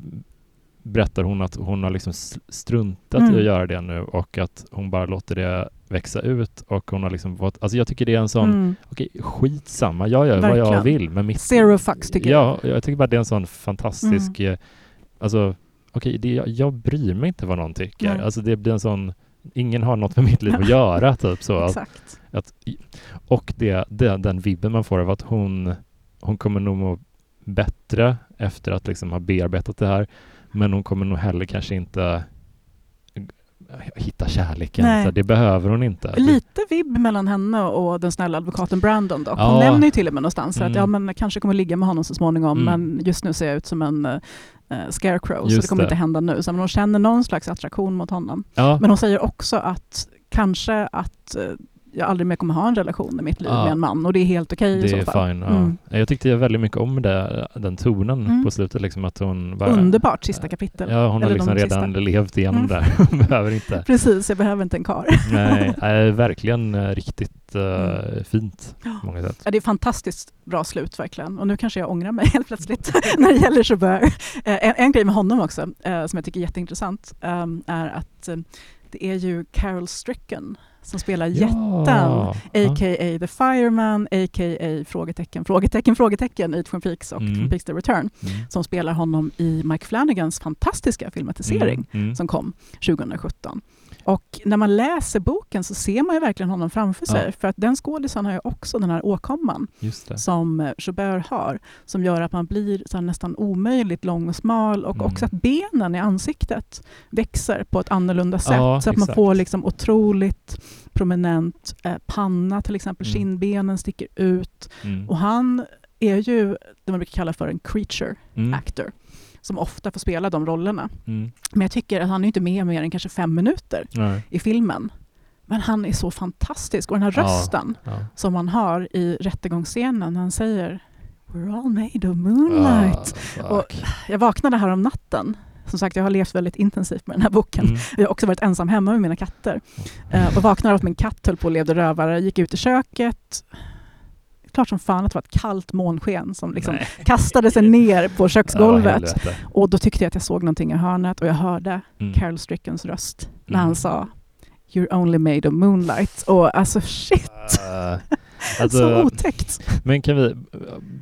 berättar hon att hon har liksom struntat Mm. i att göra det nu och att hon bara låter det växa ut och hon har liksom fått, alltså jag tycker det är en sån, Mm. okej skitsamma, jag gör vad jag Verkligen. vill med mitt Zero fucks tycker jag. Mm. Ja, jag tycker bara det är en sån fantastisk, eh, alltså okej, det, jag, jag bryr mig inte vad någon tycker. Nej. Alltså det blir en sån, ingen har något med mitt liv att <laughs> göra typ så. Att, Exakt. att, och det, det, den vibben man får av att hon, hon kommer nog må bättre efter att liksom ha bearbetat det här. Men hon kommer nog heller kanske inte eh, hitta kärleken. Nej. Så det behöver hon inte. Lite vibb mellan henne och den snälla advokaten Brandon dock. Hon Ja. nämner ju till och med någonstans att Mm. ja, men jag kanske kommer ligga med honom så småningom Mm. men just nu ser jag ut som en uh, scarecrow så Just det kommer det. inte hända nu. Så men hon känner någon slags attraktion mot honom. ja. Men hon säger också att kanske att eh, jag aldrig mer kommer ha en relation i mitt liv Ja. med en man och det är helt okej i Det så är fall. fine. Ja. Mm. Jag tyckte väldigt mycket om det, den tonen Mm. på slutet. Liksom att hon bara, Underbart sista kapitel. Ja, hon har liksom redan sista. levt igenom Mm. det. <laughs> Hon behöver inte. Precis, jag behöver inte en kar. Nej, nej, <laughs> verkligen eh, riktigt Mm. fint på många sätt. Ja, det är fantastiskt bra slut verkligen. Och nu kanske jag ångrar mig <laughs> helt plötsligt när det gäller Joubert. Eh, en, en grej med honom också som jag tycker är jätteintressant eh, är att det är ju Carol Stricken som spelar jätten, Ja. a.k.a. The Fireman, a.k.a. frågetecken, frågetecken, frågetecken i Twin Peaks och Mm. Twin Peaks The Return Mm. som spelar honom i Mike Flanagans fantastiska filmatisering Mm. Mm. som kom 2017. Och när man läser boken så ser man ju verkligen honom framför sig. Ja. För att den skådisen har ju också den här åkomman som eh, Joubert har, som gör att man blir så nästan omöjligt lång och smal och Mm. också att benen i ansiktet växer på ett annorlunda sätt. Ja, så att man exakt. får liksom otroligt prominent eh, panna till exempel, Mm. kindbenen sticker ut. Mm. Och han är ju det man brukar kalla för en creature Mm. actor, som ofta får spela de rollerna. Mm. Men jag tycker att han är inte med mer än kanske fem minuter Nej. i filmen. Men han är så fantastisk. Och den här Ja. rösten Ja. som han har i rättegångsscenen när han säger We're all made of moonlight. Ah, Och-. Jag vaknade här om natten. Som sagt, jag har levt väldigt intensivt med den här boken. Mm. Jag har också varit ensam hemma med mina katter. Eh, och vaknade av att min katt höll på och levde rövare. Gick ut i köket. Klart som fan att det var ett kallt månsken som liksom Nej. kastade sig ner på Ja, köksgolvet. helvete. och då tyckte jag att jag såg någonting i hörnet och jag hörde Mm. Carol Strickens röst när Mm. han sa You're only made of moonlight. Och alltså shit, <laughs> så alltså, otäckt. men kan vi eh,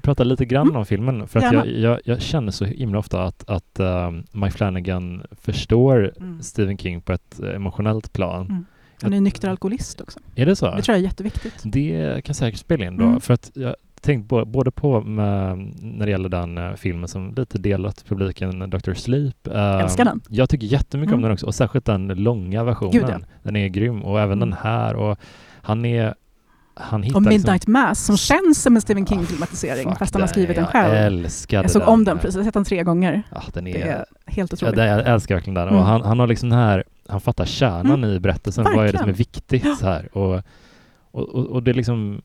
prata lite grann Mm. om filmen? För att jag, jag, jag känner så himla ofta att, att um, Mike Flanagan förstår Mm. Stephen King på ett eh, emotionellt plan. Han är nykter alkoholist också. Är det så? Det tror jag är jätteviktigt. Det kan säkert spela in då. Mm. För att jag tänkt både på när det gäller den eh, filmen som lite delat publiken, Dr. Sleep. Eh, Älskar den. Jag tycker jättemycket om Mm. den också och särskilt den långa versionen. Gud, ja. Den är grym och även Mm. den här. Och han är han hittar Och Midnight liksom, Mass som känns som en Stephen King-filmatisering Fuck, fast han har den- skrivit den Jag själv. älskade Jag såg om den precis, jag har sett den tre gånger. Ja, den är, Det är helt ja, otroligt. det, jag älskar verkligen den. Mm. Och han, han har liksom den här, han fattar kärnan Mm. i berättelsen. Vad är det som är Verkligen. viktigt Ja. så här? Och, och, och, och det är liksom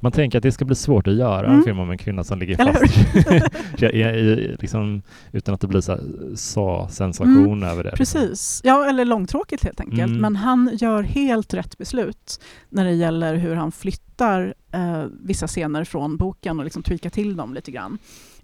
man tänker att det ska bli svårt att göra en Mm. film om en kvinna som ligger Eller fast i, <laughs> <laughs> i, liksom, utan att det blir så här sa-sensation över det. Precis, ja eller långtråkigt helt enkelt. Mm. Men han gör helt rätt beslut när det gäller hur han flyttar eh, vissa scener från boken och liksom tweakar till dem lite grann.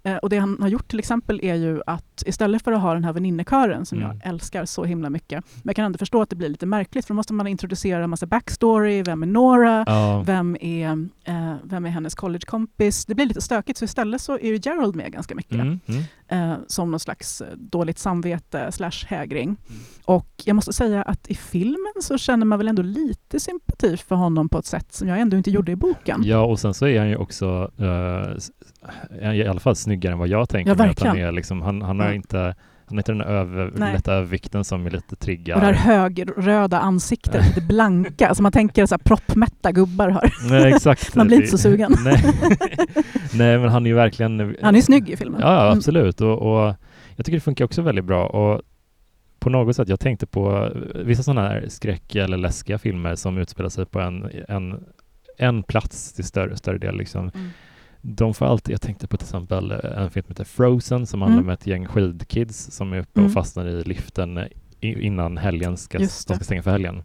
Eh, och det han har gjort till exempel är ju att istället för att ha den här väninnekören som Mm. jag älskar så himla mycket, men jag kan ändå förstå att det blir lite märkligt för då måste man introducera en massa backstory, vem är Nora, Ja. vem är, eh, vem är hennes collegekompis? Det blir lite stökigt så istället så är ju Gerald med ganska mycket Mm, mm. eh, som någon slags eh, dåligt samvete slash hägring. Och jag måste säga att i filmen så känner man väl ändå lite sympati för honom på ett sätt som jag ändå inte gjorde i boken. Ja, och sen så är han ju också eh, i alla fall snyggare än vad jag tänker Ja, mig att han är. Liksom, han, han har Ja. inte han har inte den över, Nej. lätta övervikten som är lite triggar. Och det här högröda ansiktet, <laughs> lite blanka, som man tänker så här proppmätta gubbar har. Nej, exakt. <laughs> Man blir inte så sugen. <laughs> Nej. Nej, men han är ju verkligen... Han är snygg i filmen. Ja, Mm. absolut. Och, och jag tycker det funkar också väldigt bra. Och på något sätt, jag tänkte på vissa sådana här skräck eller läskiga filmer som utspelar sig på en, en, en plats till större, större del. Liksom. Mm. De får alltid, jag tänkte på till exempel en film som heter Frozen som handlar Mm. om ett gäng skidkids som är uppe Mm. och fastnar i liften i- innan helgen ska, de ska stänga för helgen.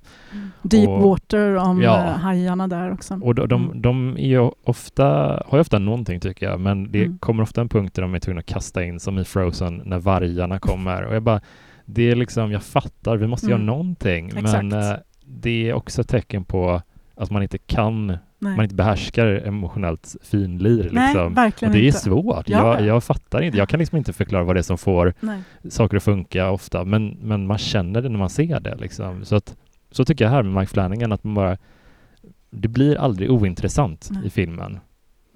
Deep Och- Water om Ja. eh, hajarna där också. Och de, de, Mm. de är ju ofta, har ju ofta någonting tycker jag, men det Mm. kommer ofta en punkt där de är tvungna att kasta in, som i Frozen, när vargarna kommer. Och jag bara, det är liksom, jag fattar, vi måste göra Mm. någonting, men Exakt. eh, det är också ett tecken på att man inte kan, Nej. man inte behärskar emotionellt finlir. Nej, Liksom. verkligen Och det är inte. svårt. Ja. Jag, jag fattar inte. Jag kan liksom inte förklara vad det är som får Nej. saker att funka ofta, men, men man känner det när man ser det. Liksom. Så, att, så tycker jag här med Mike Flanagan, att man bara, det blir aldrig ointressant Nej. i filmen.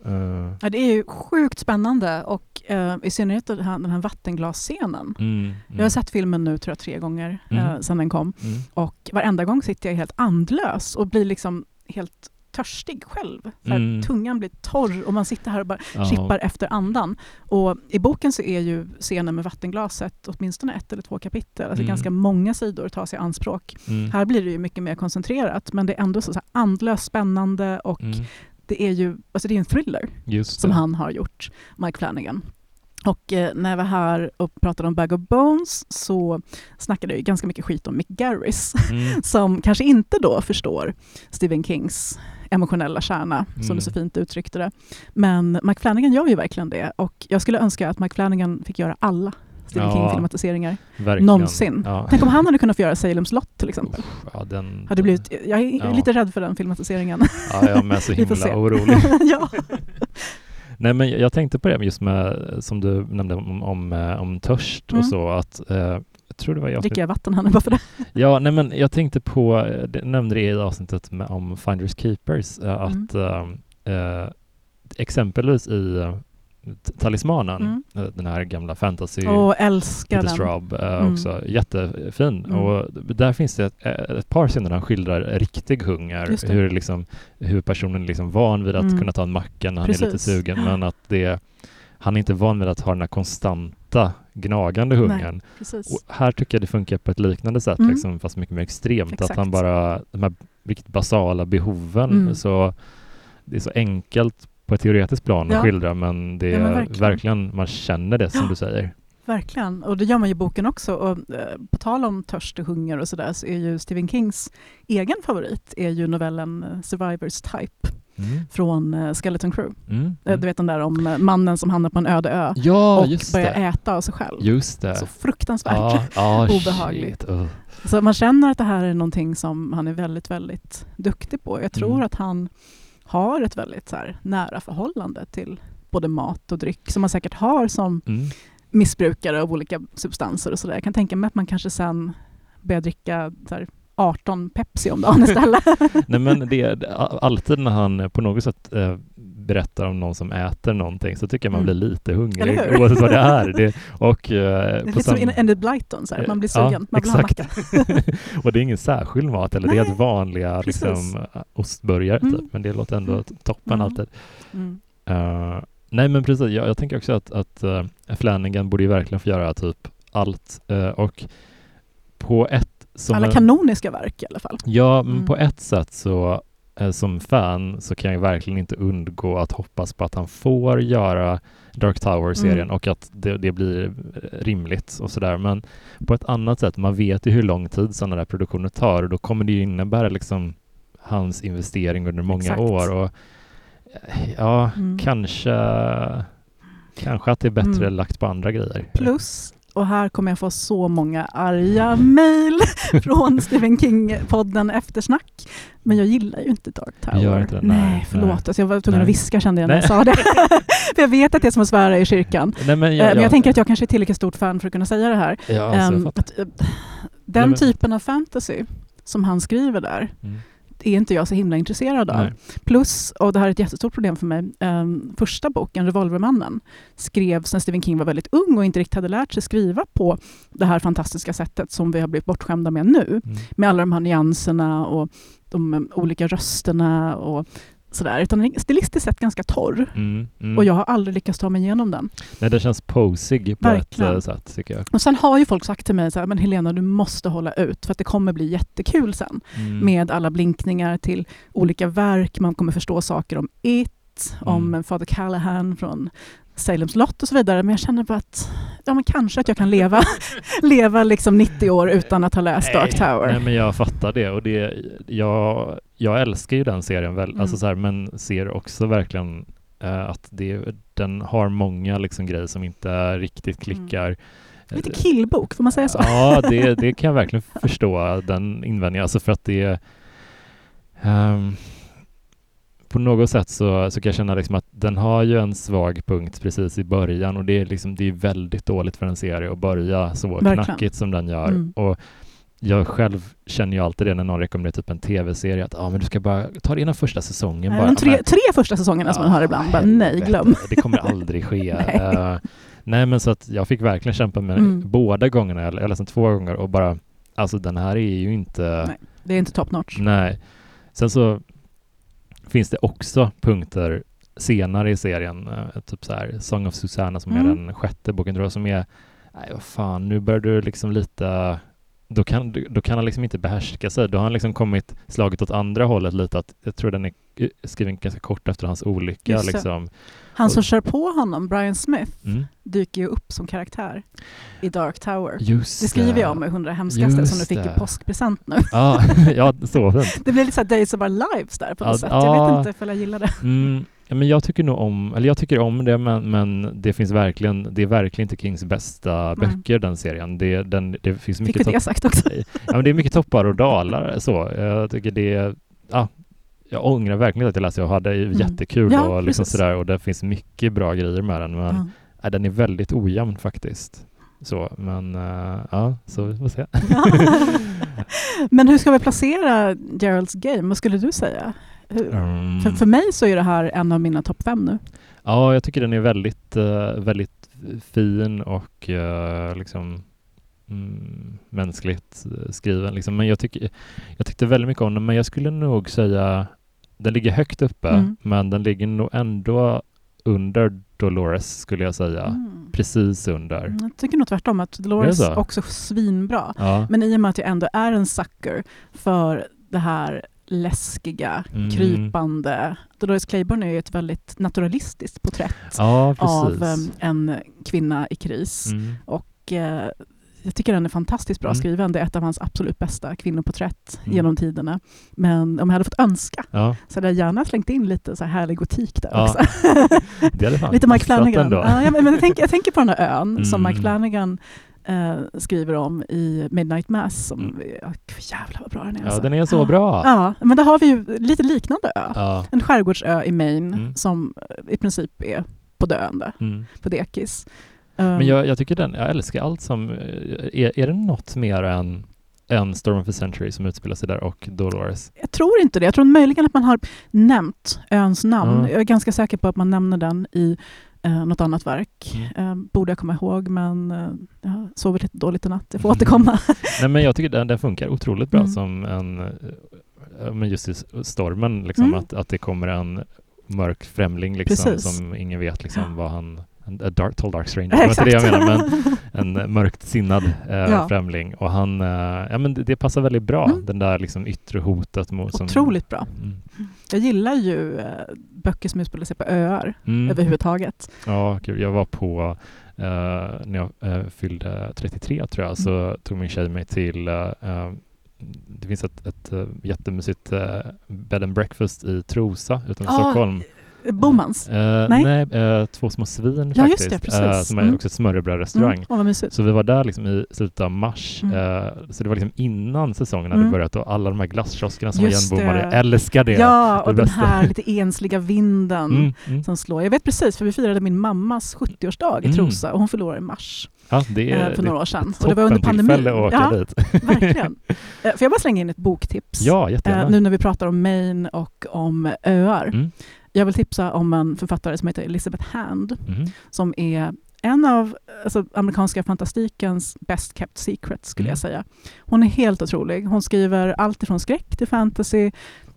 Eh, Ja, det är ju sjukt spännande och eh, i synnerhet den här, den här vattenglasscenen. mm, mm, Jag har sett filmen nu tror jag tre gånger Mm. eh, sedan den kom mm. och varenda gång sitter jag helt andlös och blir liksom helt törstig själv. Här, Mm. Tungan blir torr och man sitter här och bara Ja. kippar efter andan. Och I boken så är ju scenen med vattenglaset åtminstone ett eller två kapitel, alltså Mm. ganska många sidor tas i anspråk. Mm. Här blir det ju mycket mer koncentrerat men det är ändå så, så andlöst spännande och Mm. det är ju alltså det är en thriller som han har gjort, Mike Flanagan. Och eh, när jag var här och pratade om Bag of Bones så snackade jag ganska mycket skit om Mick Garris Mm. <laughs> som kanske inte då förstår Stephen Kings emotionella kärna, som Mm. du så fint uttryckte det. Men Mike Flanagan gör ju verkligen det och jag skulle önska att Mike Flanagan fick göra alla Stephen Ja. King-filmatiseringar. Någonsin. Ja. Tänk om han hade kunnat få göra Salem's Lot till exempel. Uff, ja, den, Hade blivit, jag är Ja. lite rädd för den filmatiseringen. ja, jag är med så <laughs> himla orolig. <laughs> ja. <laughs> Nej, men jag, jag tänkte på det just med, som du nämnde om, om, eh, om törst Mm. och så, att eh, jag tror det var jag Dricker jag vatten här nu bara för det? <laughs> Ja, nej men jag tänkte på, eh, det nämnde det i avsnittet med, om Finders Keepers, eh, Mm. att eh, eh, exempelvis i eh, Talismanen, Mm. eh, den här gamla fantasy Och älskar Peter. Straub eh, Mm. också, jättefin. Mm. Och där finns det ett, ett par scener där han skildrar riktig hunger, hur, liksom, hur personen är liksom van vid att Mm. kunna ta en macka när han är lite Precis. sugen, men att det, han är inte van vid att ha den här konstanta gnagande hungern. Här tycker jag det funkar på ett liknande sätt, Mm. liksom, fast mycket mer extremt. Exakt. Att han bara, de här riktigt basala behoven, Mm. så det är så enkelt på ett teoretiskt plan att Ja. skildra, men det Ja, är men verkligen. verkligen. man känner det som Ja. du säger. Verkligen, och det gör man ju i boken också. Och, eh, på tal om törst och hunger och sådär så är ju Stephen Kings egen favorit är ju novellen eh, Survivors Type Mm. från eh, Skeleton Crew. Mm. Eh, Mm. Du vet den där om eh, mannen som hamnar på en öde ö Ja, och börjar det. äta av sig själv. Just det. Så fruktansvärt. Ja, ja, <laughs> obehagligt. Uh. Så man känner att det här är någonting som han är väldigt, väldigt duktig på. Jag tror Mm. att han har ett väldigt så här, nära förhållande till både mat och dryck som man säkert har som Mm. missbrukare av olika substanser och sådär. Jag kan tänka mig att man kanske sen börjar dricka så här, 18 Pepsi om dagen istället. <laughs> Nej men det, alltid när han på något sätt eh, berättar om någon som äter någonting så tycker jag man Mm. blir lite hungrig oavit vad det är. Det, och, eh, Det är lite som sam- Enid Blyton, så här. man blir sugen, Ja, man vill ha exakt. macka. <laughs> och det är ingen särskild mat eller det är Nej, helt vanliga precis. liksom, eh, ostburgare Mm. typ. men det låter ändå Mm. toppen Mm. alltid. Mm. Eh, nej men precis, jag, jag tänker också att, att uh, Flanagan borde ju verkligen få göra typ allt eh, och på ett som Alla en- kanoniska verk i alla fall. Ja, men Mm. på ett sätt så eh, som fan så kan jag verkligen inte undgå att hoppas på att han får göra Dark Tower-serien Mm. och att det, det blir eh, rimligt och sådär. Men på ett annat sätt, man vet ju hur lång tid sådana där produktioner tar och då kommer det ju innebära liksom hans investering under många Exakt. år och eh, ja, Mm. kanske Kanske att det är bättre Mm. lagt på andra grejer. Plus, och här kommer jag få så många arga mejl <laughs> från Stephen King-podden Eftersnack. Men jag gillar ju inte Dark Tower. Gör inte det? Nej, Nej, förlåt. nej. Alltså jag var tvungen att viska kände jag när jag sa det. <laughs> För jag vet att det är som att svära i kyrkan. Nej, men Eh, jag, Men jag tänker att jag kanske är tillräckligt stort fan för att kunna säga det här. Ja, alltså, fattar. att, eh, den men- typen av fantasy som han skriver där Mm. Är inte jag så himla intresserad av. Nej. Plus, och det här är ett jättestort problem för mig, ehm, första boken, Revolvermannen, skrevs när Stephen King var väldigt ung och inte riktigt hade lärt sig skriva på det här fantastiska sättet som vi har blivit bortskämda med nu. Mm. Med alla de här nyanserna och de um, olika rösterna och sådär. Utan den är stilistiskt sett ganska torr. Mm. Mm. Och jag har aldrig lyckats ta mig igenom den. Nej, det känns posig på Verkligen. ett eh, sätt tycker jag. Och sen har ju folk sagt till mig så här, men Helena du måste hålla ut för att det kommer bli jättekul sen. Mm. med alla blinkningar till olika verk. Man kommer förstå saker om It, om Mm. Father Callahan från Salems lott och så vidare. Men jag känner bara att ja, men kanske att jag kan leva, <laughs> leva liksom 90 år utan att ha läst Dark Tower. Nej, men jag fattar det och det, jag, jag älskar ju den serien väl, Mm. alltså så här, men ser också verkligen eh, att det, den har många liksom grejer som inte riktigt klickar. Lite killbok, får man säga så? Ja, det, det kan jag verkligen <laughs> förstå, den invändningen. Alltså för att det... ehm, på något sätt så, så kan jag känna liksom att den har ju en svag punkt precis i början och det är, liksom, det är väldigt dåligt för en serie att börja så Verkligen. knackigt som den gör. Mm. Och jag själv känner ju alltid det när någon rekommenderar typ en tv-serie att ah, men du ska bara ta det in den första säsongen. Nej, bara. de tre, tre första säsongerna som man hör ibland, bara, nej glöm. Det kommer aldrig ske. <laughs> Nej. Eh, nej, men så att jag fick verkligen kämpa med Mm. båda gångerna. Jag jag läste den två gånger och bara, alltså den här är ju inte... Nej. Det är inte top notch. Nej. Sen så finns det också punkter senare i serien, eh, typ så här Song of Susanna som är Mm. den sjätte boken tror jag, som är, nej vad fan, nu börjar du liksom lite då kan, då kan han liksom inte behärska sig. Då har han liksom kommit slagit åt andra hållet lite. Att jag tror den är eh, skriven ganska kort efter hans olycka. Liksom. Han som kör på honom, Brian Smith, Mm. dyker ju upp som karaktär i Dark Tower. Just Det skriver jag om i 100 hemskaste Just som du fick det. i påskpresent nu. <laughs> Ja, <laughs> ja, så fint. Det blir lite så Days of Our Lives där på något Ja, sätt. ja. Jag vet inte om jag gillar det. Mm, men jag tycker nog om, eller jag tycker om det, men, men det finns verkligen, det är verkligen inte Kings bästa Nej. böcker, den serien. Det, den, det finns Fick mycket vi topp- det sagt också? <laughs> ja, men det är mycket toppar och dalar så. Jag tycker det ja, jag ångrar verkligen att jag läste, jag hade Mm. jättekul Ja, och liksom precis. sådär och det finns mycket bra grejer med den, men Ja. nej, den är väldigt ojämn faktiskt. Så, men eh, ja, så vi får se. <laughs> <laughs> Men hur ska vi placera Geralds Game? Vad skulle du säga? Mm. För, för mig så är det här en av mina topp fem nu. Ja, jag tycker den är väldigt, eh, väldigt fin och eh, liksom mm, mänskligt eh, skriven. Liksom. Men jag, tycker, jag tyckte väldigt mycket om den, men jag skulle nog säga den ligger högt uppe, Mm. men den ligger nog ändå under Dolores skulle jag säga. Mm. Precis under. Mm, Jag tycker nog tvärtom att Dolores Är också svinbra. Ja. Men i och med att jag ändå är en sucker för det här läskiga, Mm. krypande. Dolores Claiborne är ju ett väldigt naturalistiskt porträtt ja, av em, en kvinna i kris. Mm. Och eh, jag tycker den är fantastiskt bra Mm. skriven. Det är ett av hans absolut bästa kvinnoporträtt Mm. genom tiderna. Men om jag hade fått önska Ja, så hade jag gärna slängt in lite så här härlig gotik där Ja, också. <laughs> lite Mike Flanagan. Ja, men jag, tänker, jag tänker på den här ön som Mm. Mike Flanagan eh, skriver om i Midnight Mass. Som, Mm. ja, jävlar vad bra den är. Ja, alltså. den är så bra. Ja, men där har vi ju lite liknande ö. Ja. En skärgårdsö i Maine Mm. som eh, i princip är på döende, Mm. på dekis. Men Um, jag, jag tycker den, jag älskar allt som, eh, är, är det något mer än, än Storm of the Century som utspelar sig där och Dolores? Jag tror inte det. Jag tror möjligen att man har nämnt öns namn. Mm. Jag är ganska säker på att man nämner den i eh, något annat verk. Mm. Eh, borde jag komma ihåg, men eh, jag sovit lite dåligt i natt. Jag får Mm. återkomma. <laughs> Nej men jag tycker den, den funkar otroligt bra Mm. som en, eh, men just i stormen liksom, Mm. att, att det kommer en mörk främling liksom, Precis. som ingen vet liksom vad han, en dark, tall dark stranger, <laughs> det var inte det jag menar, men en mörkt sinnad eh, Ja. främling och han, eh, ja men det, det passar väldigt bra, Mm. den där liksom yttre hotet mot som, Otroligt bra. Mm. Jag gillar ju eh, böcker som utspelar sig på öar Mm. överhuvudtaget. Ja, kul. Jag var på, eh, när jag eh, fyllde 33 tror jag, så Mm. tog min tjej mig till, eh, eh, det finns ett, ett jättemysigt eh, bed and breakfast i Trosa utanför Ah, Stockholm. Bomans? Uh, nej, nej uh, Två små svin ja, faktiskt. Just det, precis. Uh, som är mm. också ett smörrebrödrestaurang. Mm. Oh, så vi var där liksom i slutet av mars. Mm. så det var liksom innan säsongen hade mm. börjat och alla de här glasskioskerna som just var igenbommade. Jag älskar det. Ja, och den här lite ensliga vinden mm, mm. som slår. Jag vet precis, för vi firade min mammas 70-årsdag i Trosa och hon förlorade i mars. Ja, det är, för några år sedan. Och det var under pandemin. att åka ja, dit. <laughs> verkligen. Får jag bara slänga in ett boktips? Ja, jättegärna. Nu när vi pratar om Maine och om öar. Mm. Jag vill tipsa om en författare som heter Elizabeth Hand, mm. som är en av alltså, amerikanska fantastikens best kept secrets, skulle mm. jag säga. Hon är helt otrolig. Hon skriver allt ifrån skräck till fantasy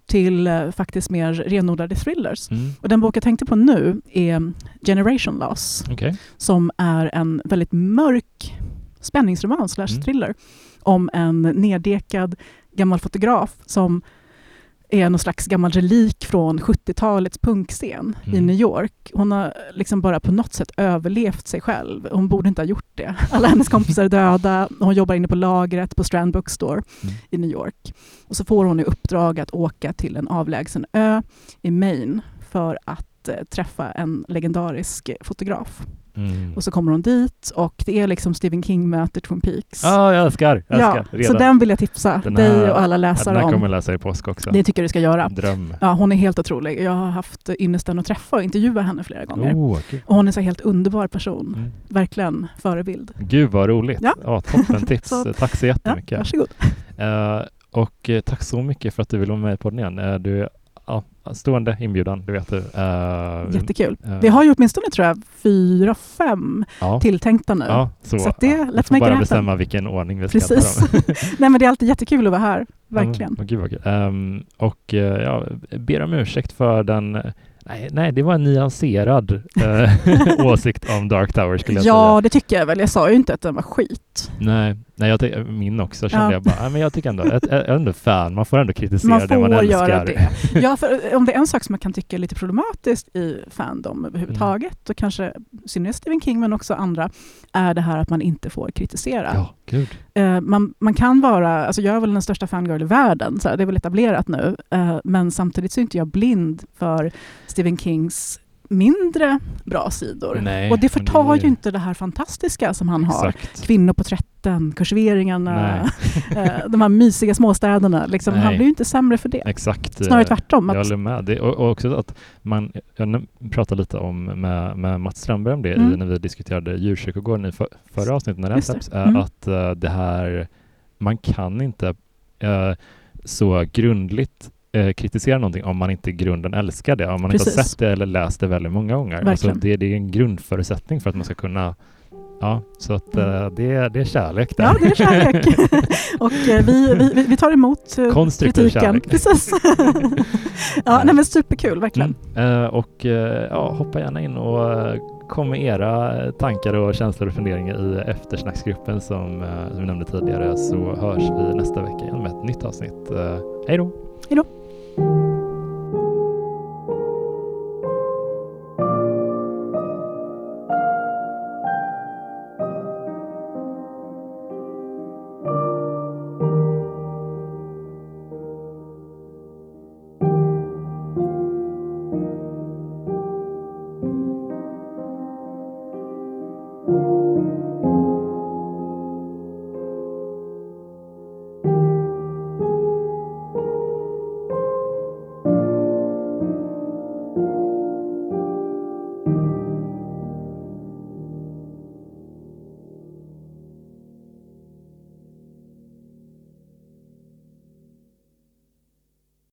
till uh, faktiskt mer renodlade thrillers. Mm. Och den bok jag tänkte på nu är Generation Loss, okay. som är en väldigt mörk spänningsroman slash mm. thriller om en neddekad gammal fotograf som är någon slags gammal relik från 70-talets punkscen mm. i New York. Hon har liksom bara på något sätt överlevt sig själv. Hon borde inte ha gjort det. <laughs> Alla hennes kompisar är döda. Hon jobbar inne på lagret på Strand Bookstore mm. i New York. Och så får hon i uppdrag att åka till en avlägsen ö i Maine för att eh, träffa en legendarisk fotograf. Mm. Och så kommer hon dit och det är liksom Stephen King möter Twin Peaks. Ja, ah, jag älskar. Jag älskar ja, så den vill jag tipsa den här, dig och alla läsare om. Den här kommer jag läsa i påsk också. Det tycker du ska göra. Dröm. Ja, hon är helt otrolig. Jag har haft ynnesten att träffa och intervjua henne flera gånger. Oh, okay. Och hon är så helt underbar person. Mm. Verkligen förebild. Gud vad roligt. Ja. Ja, toppen <laughs> tips. så, tack så jättemycket. Ja, varsågod. Uh, och uh, tack så mycket för att du ville vara med i podden igen. Uh, du stående inbjudan, det vet du. Uh, Jättekul. Uh, vi har ju åtminstone tror jag fyra, fem ja. tilltänkta nu. Ja, så, så det, ja, let's bara bestämma vilken ordning vi ska Precis. ta <laughs> dem. Nej men det är alltid jättekul att vara här, verkligen. Ja, gud. Um, och uh, ja, ber om ursäkt för den Nej, nej, det var en nyanserad <laughs> åsikt om Dark Tower skulle jag ja, säga. Ja, det tycker jag väl. Jag sa ju inte att den var skit. Nej, nej jag min också kände ja. jag bara, men jag tycker ändå, jag är ändå fan, man får ändå kritisera man det man älskar. Får göra det. <laughs> Ja, för om det är en sak som man kan tycka är lite problematiskt i fandom överhuvudtaget, mm. och kanske i synnerhet Stephen King, men också andra, är det här att man inte får kritisera. Ja, gud. Uh, man, man kan vara, alltså jag är väl den största fangirl i världen, så det är väl etablerat nu, uh, men samtidigt så är inte jag blind för Stephen Kings mindre bra sidor. Nej, och det förtar det... ju inte det här fantastiska som han har. Exakt. Kvinnoporträtten, kursiveringarna, <laughs> eh, de här mysiga småstäderna. Liksom, han blir ju inte sämre för det. Exakt. Snarare tvärtom. Jag håller med. Det, och, och, också att man, jag pratade lite om med, med Mats Strömberg om det mm. i, när vi diskuterade djurkyrkogården i för, förra avsnittet när den släpps. Mm. Att uh, det här, man kan inte uh, så grundligt eh, kritisera någonting om man inte i grunden älskar det, om man Precis. inte har sett det eller läst det väldigt många gånger. Alltså det, det, är en grundförutsättning för att man ska kunna Ja, så att mm. uh, det, är, det är kärlek där. Ja, det är kärlek. <laughs> och uh, vi, vi, vi tar emot Konstruktiv kritiken. Kärlek. Precis. <laughs> ja, nej, men superkul, verkligen. Mm. och ja, hoppa gärna in och kom med era tankar och känslor och funderingar i eftersnacksgruppen som, som vi nämnde tidigare så hörs vi nästa vecka med ett nytt avsnitt. hej då! Hej då! thank you